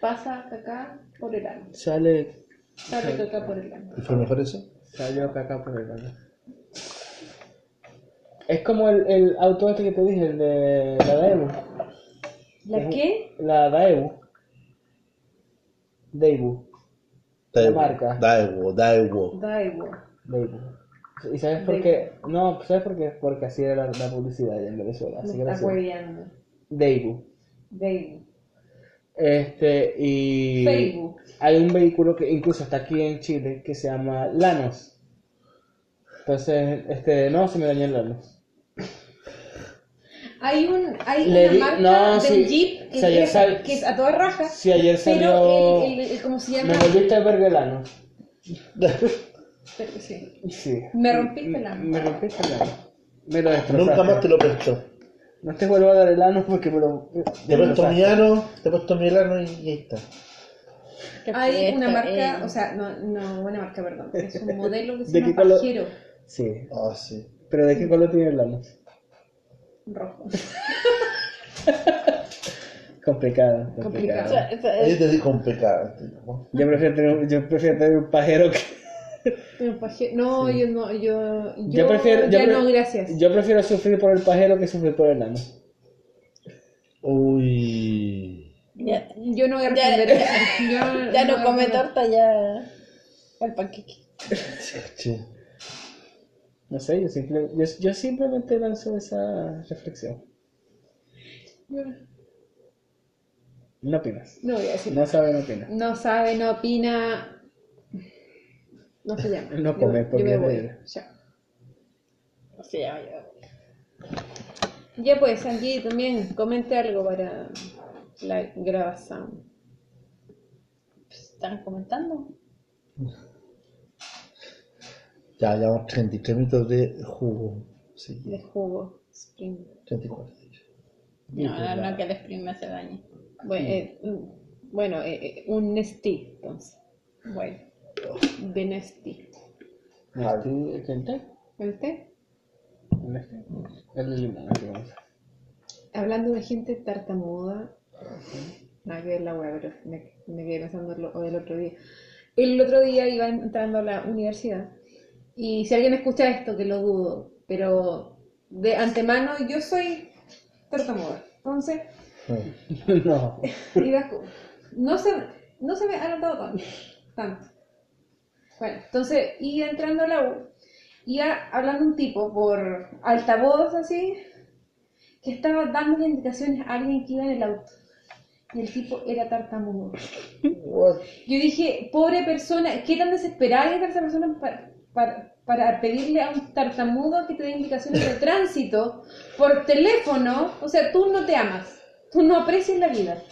pasa Kaká por el ano. Sale. Sale Kaká por el ano. ¿Y fue mejor eso? Salió caca por el ano. Es como el, el auto este que te dije, el de la Daewoo. ¿La qué? La Daewoo. Daewoo. La marca. Daewoo, Daewoo. Daiwo. Daewoo. ¿Y sabes por qué? No, ¿sabes por qué? Porque así era la, la publicidad allá en Venezuela. Me Así que está hueveando. Daewoo. Daiwo. Este, y Facebook. hay un vehículo que incluso está aquí en Chile que se llama Lanos. Entonces, este, no, se me dañó el Lanos. Hay un hay Le una di- marca no, del sí. Jeep que, ya es, sal- que es a toda raja. Sí, ayer pero salió... el, el- el- ¿cómo se llama? Me volviste a ver el ano. Pero sí. Sí. Me rompiste el ano. Me rompiste el ano. Me lo destrozaste. Nunca más te lo presto. No te vuelvo a dar el ano porque me lo... Te he puesto mi ano, te he puesto mi ano y, y ahí está. Hay una marca, eh. o sea, no, no, buena marca, perdón. Es un modelo que se ¿De llama color? Pajero Sí. Ah, sí. ¿Pero de qué color tiene el ano? rojo. Complicado. Complicado. complicado. O sea, o sea, Ahí te digo un. ¿no? Yo prefiero tener, yo prefiero tener un pajero que... Un No, yo no, yo, yo, Yo prefiero... ya yo no, gracias. Yo prefiero sufrir por el pajero que sufrir por el ano. Uy. ya, Yo no voy a Ya- ya no come torta, ya. El panqueque. Sí. No sé, yo, simple- yo, yo simplemente lanzo esa reflexión. No opinas. No voy a decir. No sabe, no opina. No sabe, no opina. No se llama. No Yo- come yo, porque me es voy. Ya. O sea, ya. Ya pues, aquí también comente algo para la grabación. ¿Están comentando? Ya llevamos 33 minutos de jugo. Sí, de jugo spring. 34. No, no, no, que el spring me hace daño. Bueno, eh, bueno eh, eh, un Nestí, entonces. Bueno, de Nestí. ¿El té? ¿El té? ¿El té? El limón. Hablando de gente tartamuda, nada que ver la wea, pero me, me quedé pensando lo, del otro día. El otro día iba entrando a la universidad y si alguien escucha esto, que lo dudo, pero de antemano yo soy tartamuda. Entonces, No. no se, no se me ha notado tanto. tanto. Bueno, entonces iba entrando a la U, iba hablando un tipo por altavoz así, que estaba dando indicaciones a alguien que iba en el auto. Y el tipo era tartamudo. What? Yo dije, pobre persona, ¿qué tan desesperada es esa persona para, para, para pedirle a un tartamudo que te dé indicaciones de tránsito por teléfono? O sea, tú no te amas, tú no aprecias la vida.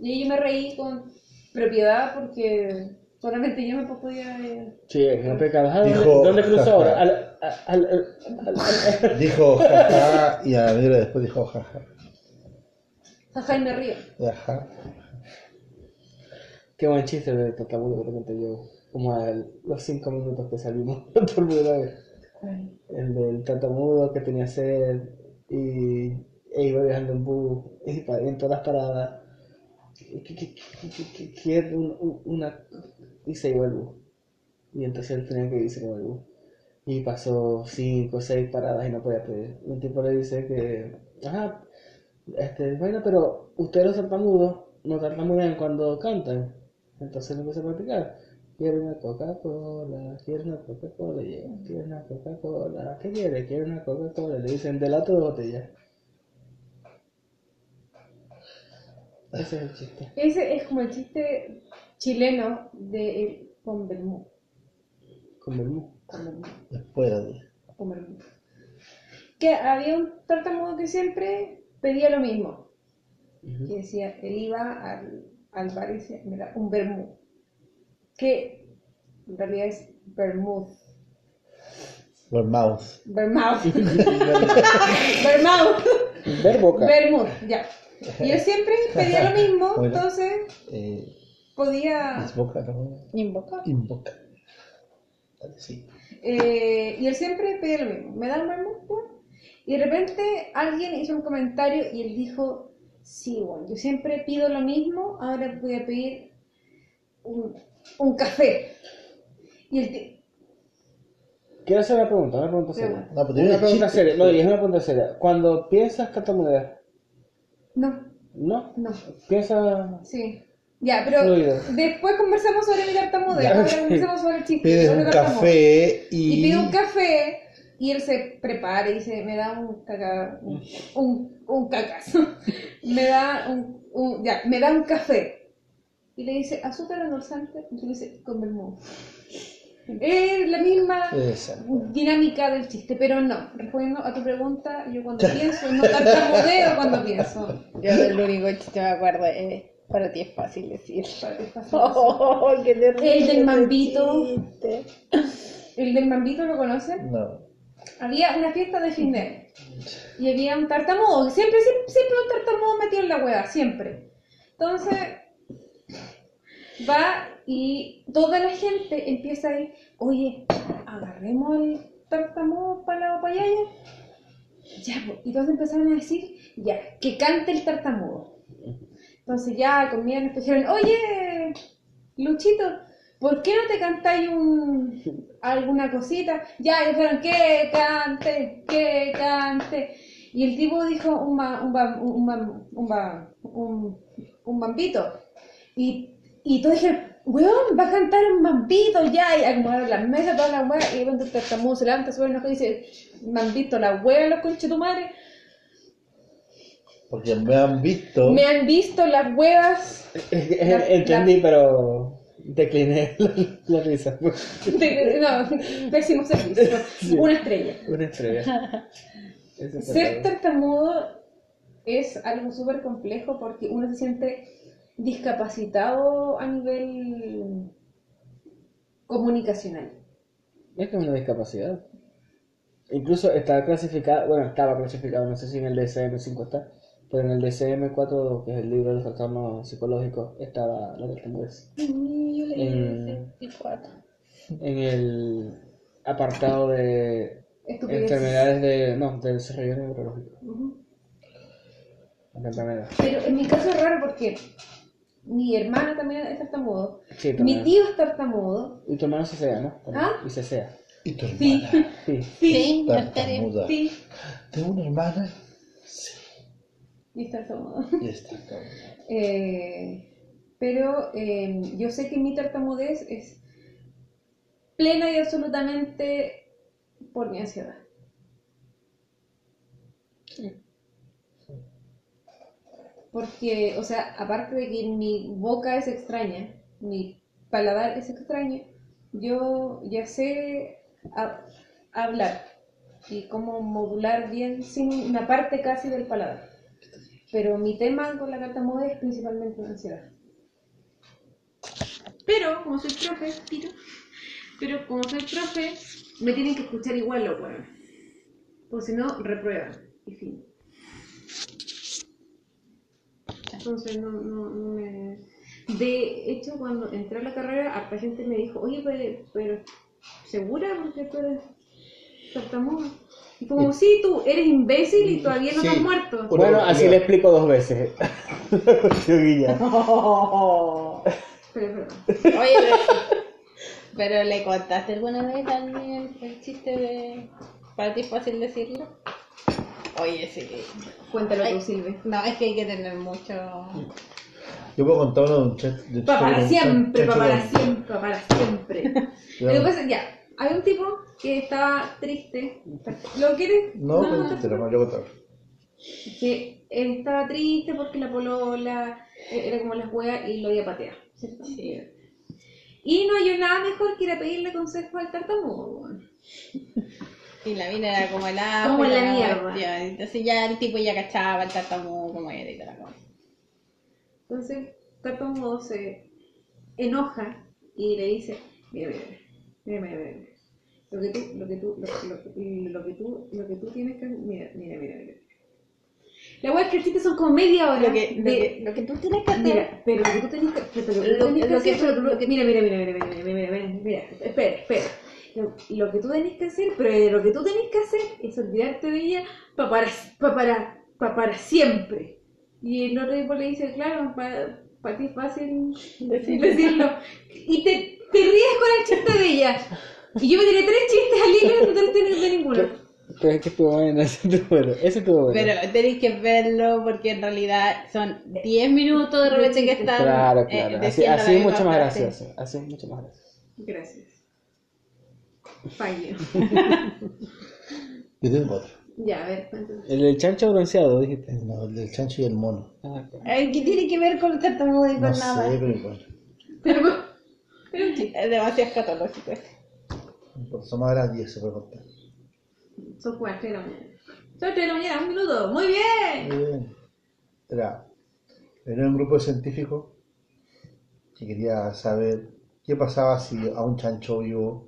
Y ahí yo me reí con propiedad porque solamente yo me podía... eh, Sí, es un pecado. ¿dónde, Dijo- ¿Dónde cruzo ahora? Al, al, al- al- al- Dijo jaja y a mierda después dijo jaja. Jaja, y me río. Ajá. Qué buen chiste de tartamudo que te conté yo. Como a los cinco minutos que salimos primera vez. El del tartamudo que tenía sed y e iba viajando en bus y en todas las paradas. Quiere un- un- una y se iba el bus. Y entonces él tenía que irse con el bus. Y pasó cinco o seis paradas y no podía pedir. Un tipo le dice que, ajá, este, bueno, pero ustedes los tartamudos no tartamudean cuando cantan. Entonces le empecé a practicar. Quiero una Coca-Cola, quiero una Coca-Cola, llega, quiero una Coca-Cola, ¿qué quiere? Quiero una Coca-Cola, le dicen de lata de botella. Ese es el chiste. Ese es como el chiste chileno de el con vermú. Con vermú. Con vermú. Después de. con vermú. Que había un tartamudo que siempre pedía lo mismo. Que decía, él iba al, al bar y decía, mira, un vermú. Que en realidad es vermouth. Vermouth. Vermouth. Ver boca. Vermouth, ya. Y él siempre pedía lo mismo, Bueno. entonces Eh, podía... es boca, ¿no? Invoca. Invoca. Sí. Eh, y él siempre pedía lo mismo. ¿Me da un vermouth? Bueno. Y de repente alguien hizo un comentario y él dijo, sí, bueno, yo siempre pido lo mismo, ahora voy a pedir un, un café. Y el ti- Quiero hacer una pregunta, una pregunta seria. No, pues Una pregunta seria, no, es una pregunta seria. Cuando piensas tartamudear, No, ¿no? no, Piensa sí. Ya, pero Fluido. después conversamos sobre mi tartamudeo, Ya, ahora conversamos sobre el chiste. Pides un café y. Y pide un café y él se prepara y dice, me da un caca, un, un, un me da un, un- ya, me da un café. Y le dice, azúcar endulzante, y tú le dices, con vermouth. Es la misma Exacto. dinámica del chiste, pero no. Respondiendo a tu pregunta, yo cuando pienso, no tartamudeo cuando pienso. Yo del único chiste que me acuerdo es, para ti es fácil decir. Es fácil. Oh, qué terrible El del mambito. chiste. ¿El del mambito lo conocen? No. Había una fiesta de fin de y había un tartamudo, siempre, siempre, siempre un tartamudo metido en la hueá, siempre. Entonces va y toda la gente empieza a ir, oye, agarremos el tartamudo para la. Ya, y todos empezaron a decir, ya, que cante el tartamudo. Entonces ya comían, nos dijeron, oye, Luchito, ¿por qué no te cantáis un, alguna cosita? Ya, y dijeron, que cante, que cante. Y el tipo dijo un, un, un, ba- un, ba- un, un bambito. Y, y todos dijeron, weón, va a cantar un bambito ya. Y acomodaron las mesas, todas las weas. Y de repente el tartamudo se levanta, sube enojado y dice, me han visto las weas, los conches de tu madre. Porque me han visto. Me han visto las huevas. La- Entendí, pero decliné la, la risa. no, pésimo servicio. Una estrella. Una estrella. Ser tartamudo es algo súper complejo porque uno se siente discapacitado a nivel comunicacional. Es que es una discapacidad. Incluso está clasificado, bueno, estaba clasificado, no sé si en el DSM-5 está, pero en el DSM-4, que es el libro de los trastornos psicológicos, estaba la tartamudez. En- el 24. En el apartado de Estupidez. enfermedades de, no, del desarrollo neurológico. Enfermedad. Pero en mi caso es raro porque mi hermana también es tartamudo. Sí, Mi tío es tartamudo. Y tu hermano se sea, ¿no? ¿Ah? Y se sea. Y tu Sí, hermana. Sí. sí, Tartamuda. sí. Tengo una hermana. Y es tartamudo. Y está cabrón. Eh, pero eh, yo sé que mi tartamudez es plena y absolutamente por mi ansiedad. Porque, o sea, aparte de que mi boca es extraña, mi paladar es extraño, yo ya sé ha- hablar y cómo modular bien sin una parte casi del paladar. Pero mi tema con la tartamudez es principalmente la ansiedad. Pero, como soy profe, tiro, pero como soy profe, me tienen que escuchar igual los huevos. Porque si no, reprueban. Y fin. Entonces, no, no, no me... De hecho, cuando entré a la carrera, harta gente me dijo, oye, pero, pero ¿segura? Porque tú eres tartamudo. Y como, sí, tú eres imbécil y todavía no te has Sí. muerto. Una Bueno, así le explico dos veces. Guilla. Pero, pero, Oye, pero, pero ¿le contaste alguna vez el, el chiste de... ¿Para ti es fácil decirlo? Oye, sí. cuéntalo Ay. tú, Silve. No, es que hay que tener mucho... Yo puedo contar uno de un chat. de Pa' para siempre, chancho pa' para siempre, pa' para siempre. Ya. Lo que pasa es ya, hay un tipo que estaba triste. ¿Lo quieres? No, no, pues, te lo voy a contar. que él estaba triste porque la polola eh, era como las weas y lo pateado, ¿cierto? Sí. Y no hay nada mejor que ir a pedirle consejo al tartamudo. Y la mina era como el ajo. Como la mierda. Entonces ya el tipo ya cachaba el tartamudo como era y toda la cosa. Entonces, tartamudo se enoja y le dice, mira, mira, mira, mira, mira, mira. Lo que tú, lo que tú, lo, lo- lo que tú, lo que tú tienes que, mira, mira, mira, mira. La wea es que el chiste son como media hora Lo que, lo, de- que, lo que tú tienes que hacer... Mira, pero lo que tú que, hacer, lo que- mira, mira, mira, mira, mira, mira, mira, mira, mira, espera, espera. Lo, lo que tú tenés que hacer, pero lo que tú tenés que hacer es olvidarte de ella pa para, pa para, pa para siempre. Y el otro tipo le dice, claro, para, para ti es fácil Decirlo. decirlo. Y te, te ríes con el chiste de ella. Y yo me tiré tres chistes al hilo y no te los tenés de ninguno. Pero es que estuvo bueno, ese estuvo bueno. Ese estuvo bueno. Pero tenéis que verlo porque en realidad son 10 minutos de repente que están. claro, eh, claro. así así es mucho más gracioso. Así es mucho más gracioso. Gracias. Fallo. Yo tengo otro. Ya, a ver, cuéntame. El del chancho bronceado, dijiste. No, el del chancho y el mono. Ah. Ay, ¿Qué tiene que ver con el tartamudo y con No nada? sé, pero igual. Pero, pero un chiste. Es demasiado escatológico este. Por eso más grande se puede contar. Son cuatro de la mañana. Son tres de la mañana, un minuto. Muy bien. Muy bien. Era, era un grupo de científicos que quería saber qué pasaba si a un chancho vivo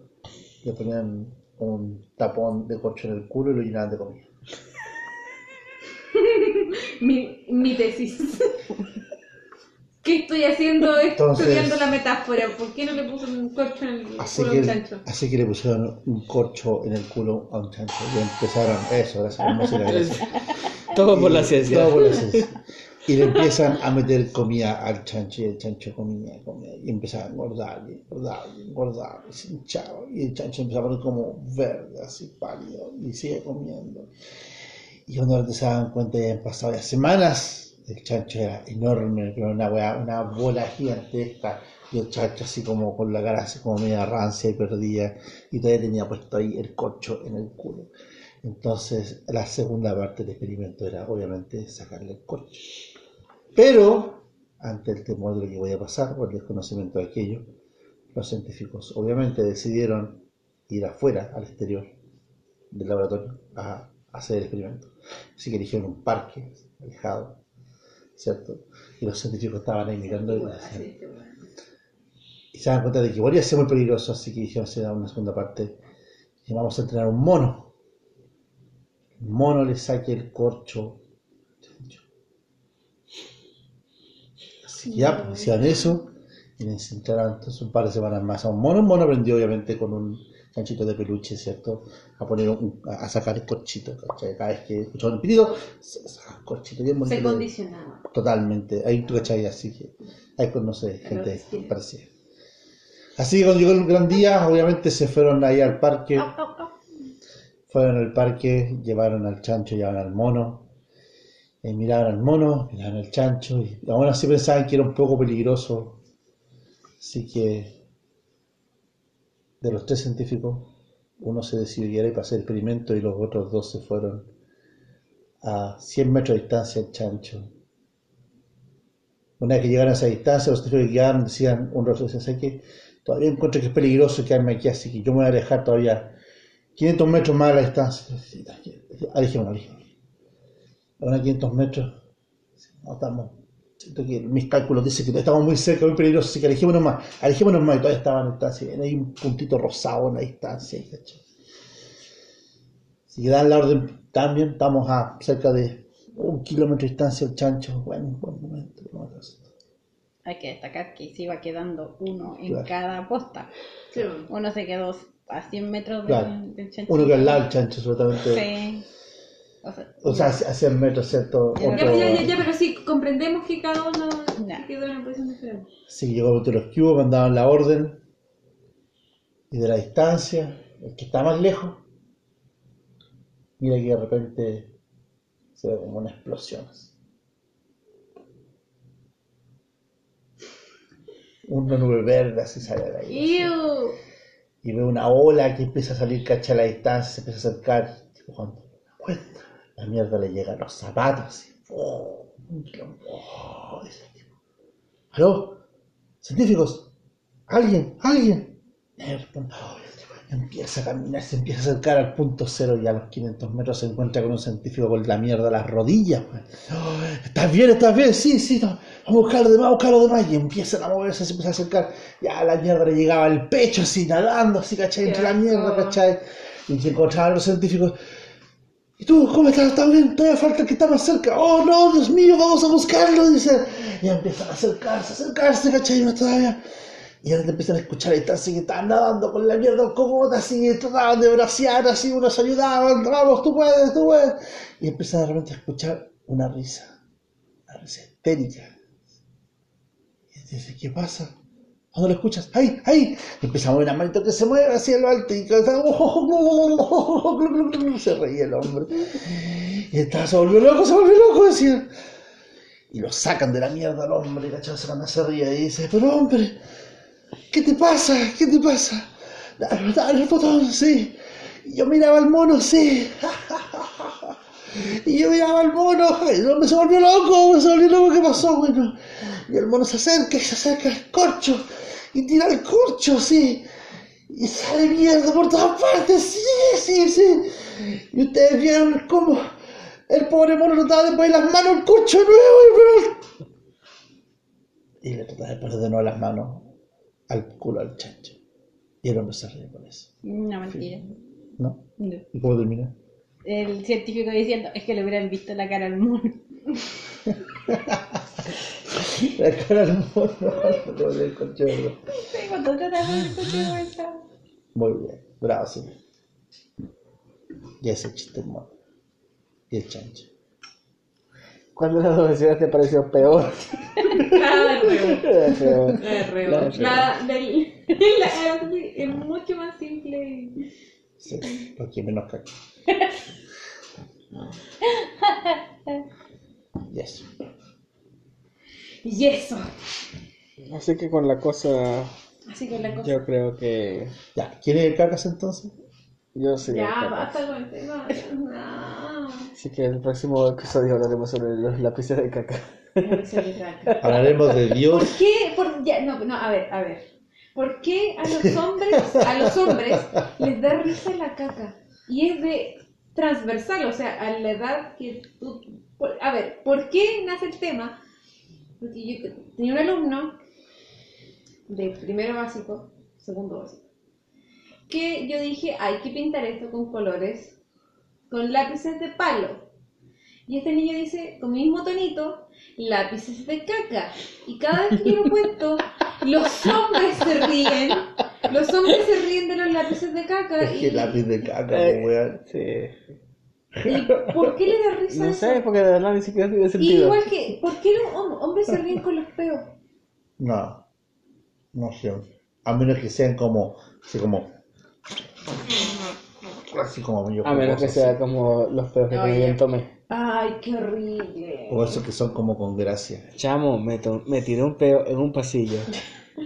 le ponían un tapón de corcho en el culo y lo llenaban de comida. Mi, mi tesis. ¿Qué estoy haciendo Entonces- estudiando la metáfora? ¿Por qué no le puso un corcho en el Así culo a un chancho? así que le pusieron un corcho en el culo a un chancho y empezaron, eso, gracias a la música, gracias. Todo por la ciencia. todo por la ciencia. Y le empiezan a meter comida al chancho y el chancho comía, comía y empezaba a engordar y engordar y engordar y se hinchaba y el chancho empezaba a poner como verde, así pálido y sigue comiendo. Y cuando se daban cuenta ya han pasado ya semanas, el chancho era enorme, pero una, una bola gigantesca y el chancho así como con la cara así como media rancia y perdida y todavía tenía puesto ahí el corcho en el culo. Entonces, la segunda parte del experimento era obviamente sacarle el corcho. Pero, ante el temor de lo que voy a pasar o el desconocimiento de aquello, los científicos obviamente decidieron ir afuera, al exterior del laboratorio, a hacer el experimento. Así que eligieron un parque alejado, ¿cierto? Y los científicos estaban ahí mirando y decían, y se dan cuenta de que igual iba a ser muy peligroso, así que dijeron, se da una segunda parte, y vamos a entrenar un mono. El mono le saque el corcho. Ya, pues, hicieron eso, y le entraron entonces un par de semanas más a un mono. Un mono aprendió obviamente con un chanchito de peluche, ¿cierto? A poner un- a a sacar el corchito, ¿cachai? Cada vez que escuchaba un pitido, se sacaba el corchito bien bonito. Se condicionaba. Totalmente, ahí tú cachai, así que ahí conoce gente respira. parecida. Así que cuando llegó el gran día, obviamente se fueron ahí al parque, fueron al parque, llevaron al chancho, llevaron al mono, eh, miraron al mono, miraron al chancho, y aún así pensaban que era un poco peligroso, así que de los tres científicos, uno se decidió ir para hacer experimento y los otros dos se fueron a 100 metros de distancia al chancho. Una vez que llegaron a esa distancia, los científicos que quedaban decían, un rostro decía, ¿sabes qué? Todavía encuentro que es peligroso quedarme aquí, así que yo me voy a alejar todavía 500 metros más a la distancia. Alejémonos, alejémonos. Ahora 500 metros, no estamos, siento que mis cálculos dicen que estamos muy cerca, muy peligrosos, así que alejémonos más, alejémonos más, y todavía estaban en distancia, hay un puntito rosado en la distancia. Si dan la orden también, estamos a cerca de un kilómetro de distancia el chancho, bueno, buen momento. ¿no? Hay que destacar que se iba quedando uno en Claro. cada posta. Sí. Uno se quedó a 100 metros de- Claro. del chancho. Uno que al lado del chancho, absolutamente. Sí. O sea, O sea, a 100 metros, ¿cierto? Ya, Ya, Otro- ya, ya, ya, pero sí, comprendemos que cada uno quedó en la posición diferente. Que llegó los cubos, mandaban la orden y de la distancia, el que está más lejos, mira que de repente se ve como una explosión. Una nube verde así sale de ahí. Y ve una ola que empieza a salir, cacha a la distancia, se empieza a acercar. Tipo, la mierda le llega a los zapatos. ¡Oh! ¡Oh! el. ¿Aló? ¿Científicos? ¿Alguien? ¿Alguien? El Empieza a caminar, se empieza a acercar al punto cero y a los 500 metros se encuentra con un científico con la mierda a las rodillas. ¡Oh! ¿Estás bien? ¿Estás bien? Sí, sí, no. Vamos a buscar lo demás, a buscar lo demás. Y empiezan a moverse, se empieza a acercar. Ya la mierda le llegaba al pecho, así nadando, así, ¿cachai? Entre la mierda. ¿cachai? Y se encontraban los científicos. ¿Y tú cómo estás? ¿Estás bien? Todavía falta que está más cerca. Oh, no, Dios mío, vamos a buscarlo, dice. Y empiezan a acercarse, acercarse, ¿cachai? Todavía. Y ahora te empiezan a escuchar a distancia que estaban nadando con la mierda cogote, así, trataban de bracear, así, unos ayudaban, vamos, tú puedes, tú puedes. Y empiezan de repente a escuchar una risa, una risa histérica. Y dice, ¿qué pasa? ¿Dónde lo escuchas? ¡Ahí! ¡Ahí! Y empieza a mover una manito que se mueve hacia lo alto y se reía el hombre. Y estaba, se volvió loco, se volvió loco, decía. Y lo sacan de la mierda al hombre, ¿cachai? Se van a ríe y dice, pero hombre, ¿qué te pasa? ¿Qué te pasa? Dale, dale el botón, sí. Y yo miraba al mono, sí. Y yo miraba al mono, y el hombre se volvió loco, se volvió loco, ¿qué pasó? Bueno, y el mono se acerca y se acerca al corcho, y tira el corcho, sí. Y sale mierda por todas partes, sí, sí, sí. Y ustedes vieron cómo el pobre mono trataba de poner las manos al corcho de nuevo, y, y le trataba de poner de nuevo las manos al culo al chancho. Y el hombre se ríe con eso, Una mentira. ¿no? No. ¿Y cómo termina? El científico diciendo, es que le hubieran visto la cara al mono. La cara del mono, no te volví el corcho, ¿verdad? Sí, cuando trata de hacer cualquier cosa. Muy bien, bravo, sí. Y ese chiste mono. Y el chancho. ¿Cuál de las dos versiones te pareció peor? La de peor. La de Reo. La de Reo. La del. La, es mucho más simple. Sí, porque menos caca. Y eso. Y eso. Así que con la cosa, Así que la cosa. yo creo que Ya, ¿quién es el cacas entonces? yo sí. Ya, basta con el tema. No. Así que el próximo episodio hablaremos sobre los lápices de caca. Hablaremos de ¿Por Dios. qué? Por, ya, no, no, a ver, a ver. ¿Por qué a los hombres, a los hombres les da risa la caca? Y es de transversal, o sea, a la edad que tú... por- a ver, ¿por qué nace el tema? Porque yo tenía un alumno de primero básico, segundo básico, que yo dije, hay que pintar esto con colores, con lápices de palo. Y este niño dice, con mi mismo tonito, lápices de caca. Y cada vez que yo lo cuento, los hombres se ríen. Los hombres se ríen de los lápices de caca. Es que lápiz de caca, Eh, weón. Sí. ¿Y ¿Por qué le da risa No eso? sé, porque de verdad ni siquiera tiene Y sentido. igual que, ¿por qué los hom- hombres se ríen con los peos? No, no sé. A menos que sean como, así como, así como medio A menos que jugosos, sea así. como los peos que también tomé. Ay, qué horrible. O esos que son como con gracia. Chamo, me, to- me tiré un peo en un pasillo.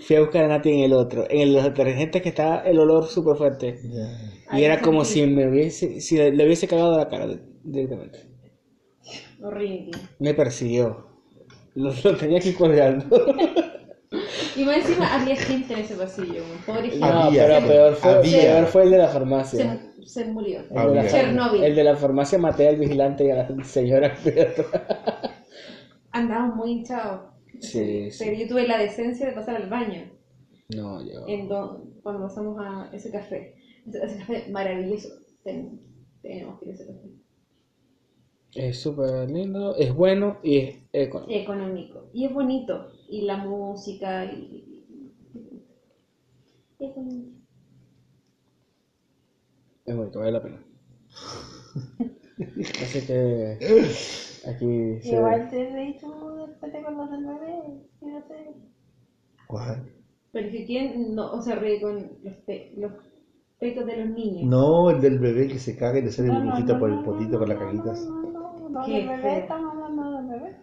Fui a buscar a Nati en el otro. En los detergentes que estaba el olor súper fuerte. Ya. Y era como si me hubiese, si le, le hubiese cagado la cara directamente. Horrible. Me persiguió. Lo, lo tenía que ir colgando. Y más encima había gente en ese pasillo, pobre gente. No, Había, pero peor fue, había. peor fue el de la farmacia. Se, se murió. El de. Chernóbil. el de la farmacia maté al vigilante y a la señora. Andábamos muy hinchados. Sí, sí. Pero yo tuve la decencia de pasar al baño No, yo. en don- cuando pasamos a ese café. Ese, ese café maravilloso. Ten- tenemos que ir a ese café. Es súper lindo, es bueno y es económico. Económico. Y es bonito. Y la música. Y... Es bonito. Es bonito, vale la pena. Así que aquí se Igual te reí tú después de con los del bebé. y no sé. ¿Cuál? Pero que quién no o se ríe con los, los pecos de los niños. No, el del bebé que se caga y le sale No, no, burbujita no, por el no, potito no, con las no, cajitas. No, no, no, no, Qué del bebé, estamos hablando del bebé.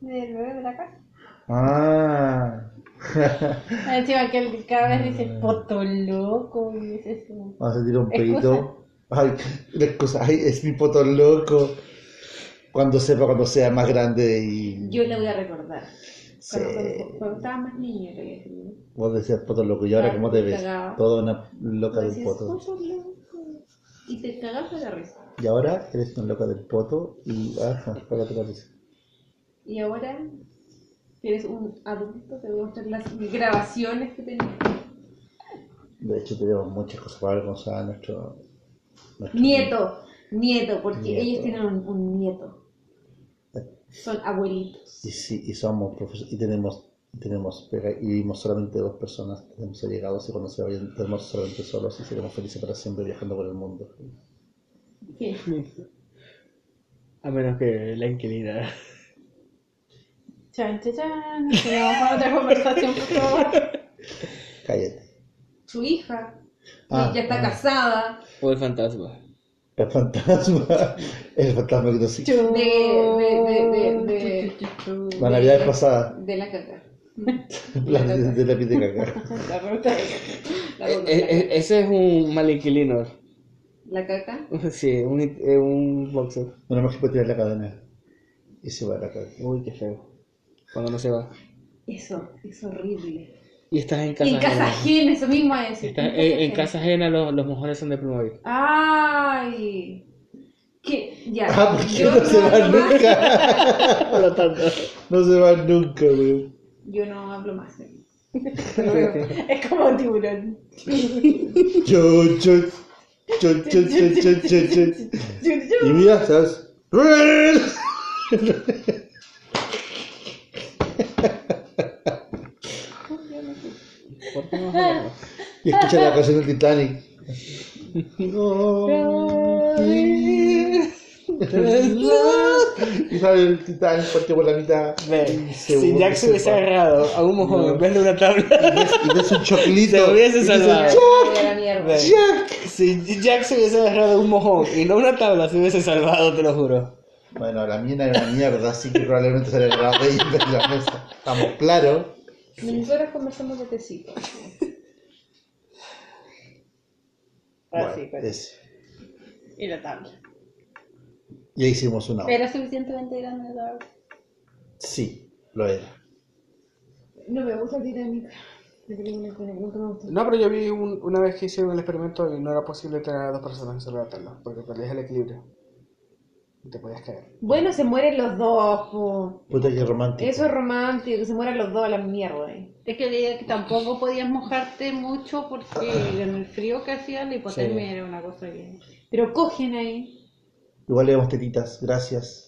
Del bebé de la casa. Ah. Encima que él cada vez dice poto loco y dice eso. Vamos a tirar un pedito. Ay, la excusa. Ay, es mi poto loco. Cuando sepa, cuando sea más grande y. Yo le voy a recordar. Sí. Cuando, estaba más niño le voy a decir. ¿no? Vos decías poto loco. ¿Y ahora Claro, cómo te ves? cagaba. Toda una loca del poto. Y te cagabas de la risa. Y ahora eres una loca del poto y. Ajá, cágate la risa. Y ahora que eres un adulto, te voy a mostrar las grabaciones que tenía. De hecho, tenemos muchas cosas para a nuestro. nuestro Nieto, nieto, porque Nieto. ellos tienen un, un nieto. Son abuelitos. Y sí, y somos profesores, y tenemos, y tenemos pega, y vivimos solamente dos personas, tenemos allegados y cuando se vayan, tenemos solamente solos y seremos felices para siempre viajando por el mundo. ¿Qué? A menos que la inquilina. Chan, chan, chan. Tenemos para otra conversación, por favor. Cállate. Su hija. Ah, ya está ah. casada. O el fantasma. El fantasma, el fantasma que nos De, de, de, de, de, La Navidad pasada, de la caca. la, de, de la de caca. La ruta de la, E- ruta e- de la e- ese es un mal inquilino. La caca. Sí, un, eh, un boxer. Una más que puede tirar la cadena y se va a la caca. Uy, qué feo. Cuando no se va. Eso, es horrible. Y estás en casa En casa ajena. eso mismo es. Estás en, en casa ajena, los, los mojones son de Plumaví. Ay. Que, ya. Ah, yo no se va hablo más. nunca. Tanto. No se va nunca, weón. Yo no hablo más. Es como tiburón. Chon, chon, chon, chon. Y mira, ¿sabes? ¿Por qué no hablamos? Y escucha la canción del Titanic. Y sale el Titanic partido por la mitad. Ve, si Jack se hubiese agarrado a un mojón No. en vez de una tabla, Y ves un choclito. Se hubiese salvado. "Jack, Jack". si Jack se hubiese agarrado a un mojón y no una tabla, se hubiese salvado, te lo juro. Bueno, la mina era una mierda, así que probablemente se le vez de la mesa. Estamos claros. Nosotros conversamos de tecito. Ah, sí, Bueno, pues. ese. Y la tabla. Ya hicimos una hora. Era suficientemente grande la tabla. Sí, lo era. No me gusta. La gustó. No, pero yo vi un- una vez que hicieron el experimento y no era posible tener a dos personas en sola tabla, porque perdías el equilibrio. Y te podías caer. Bueno, se mueren los dos. po. Puta que romántico. Eso es romántico, que se mueran los dos a la mierda. eh. Es que leía que tampoco podías mojarte mucho porque en el frío que hacía la hipotermia Sí. era una cosa que... Pero cogen ahí. Igual le damos tetitas, gracias.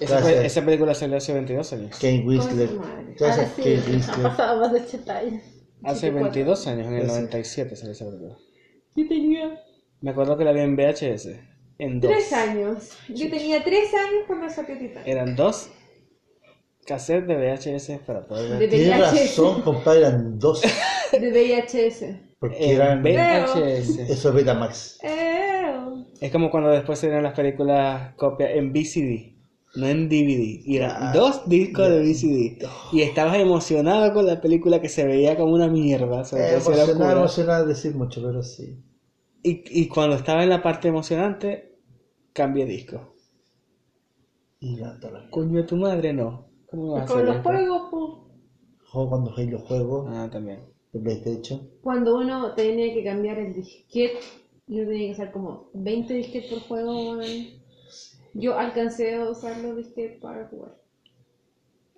Esa, fue- esa película salió hace 22 años. Kane Whistler. Con su madre. Gracias, Ah, sí, Whistler. pasado más de 80 años. Hace 22 años, en el Gracias. 97 salió esa película. Yo tenía... Me acuerdo que la vi en VHS. En dos. Tres años. Yo tenía tres años cuando salió Titanic. Eran dos cassettes de VHS para poder ver. De Tienes VHS. razón, compadre, eran dos. De VHS. Porque eran. VHS. Eso es Betamax. Eh, Es como cuando después salieron las películas copia en VCD. no en DVD. Y eran dos discos de VCD. Y estabas emocionado con la película que se veía como una mierda. sobre era emocionado, emocionado decir mucho, pero sí. Y, y cuando estaba en la parte emocionante, cambié disco. Y la Coño de tu madre, no. ¿Cómo vas a Con hacer los esto? juegos, po. Juego cuando jugué los juegos Ah, también. de PlayStation. Cuando uno tenía que cambiar el disquete, y uno tenía que usar como 20 disquetes por juego, weón. Yo alcancé a usar los disquetes para jugar.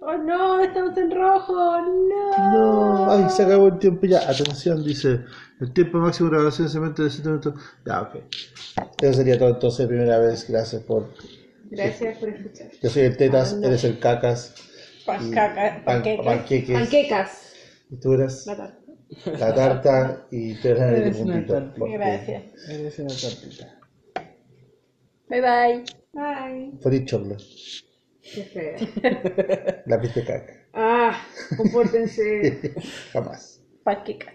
¡Oh no! ¡Estamos en rojo! ¡No! No, ay, se acabó el tiempo ya. Atención, dice. El tiempo máximo de grabación se mete de 7 minutos. Ya, ok. Eso sería todo entonces, primera vez. Gracias por. Gracias por escuchar. Yo soy el Tetas, no. eres el Cacas. y Pancaca, pan- panqueques. panqueques. Panquecas. Y tú eres La tarta. la tarta y tú eres el Eres una puntito. Gracias. Eres una tortita. Bye bye. Bye. Feliz choclo. Qué feo. La piste caca. Ah, compórtense. Jamás. Panquecas.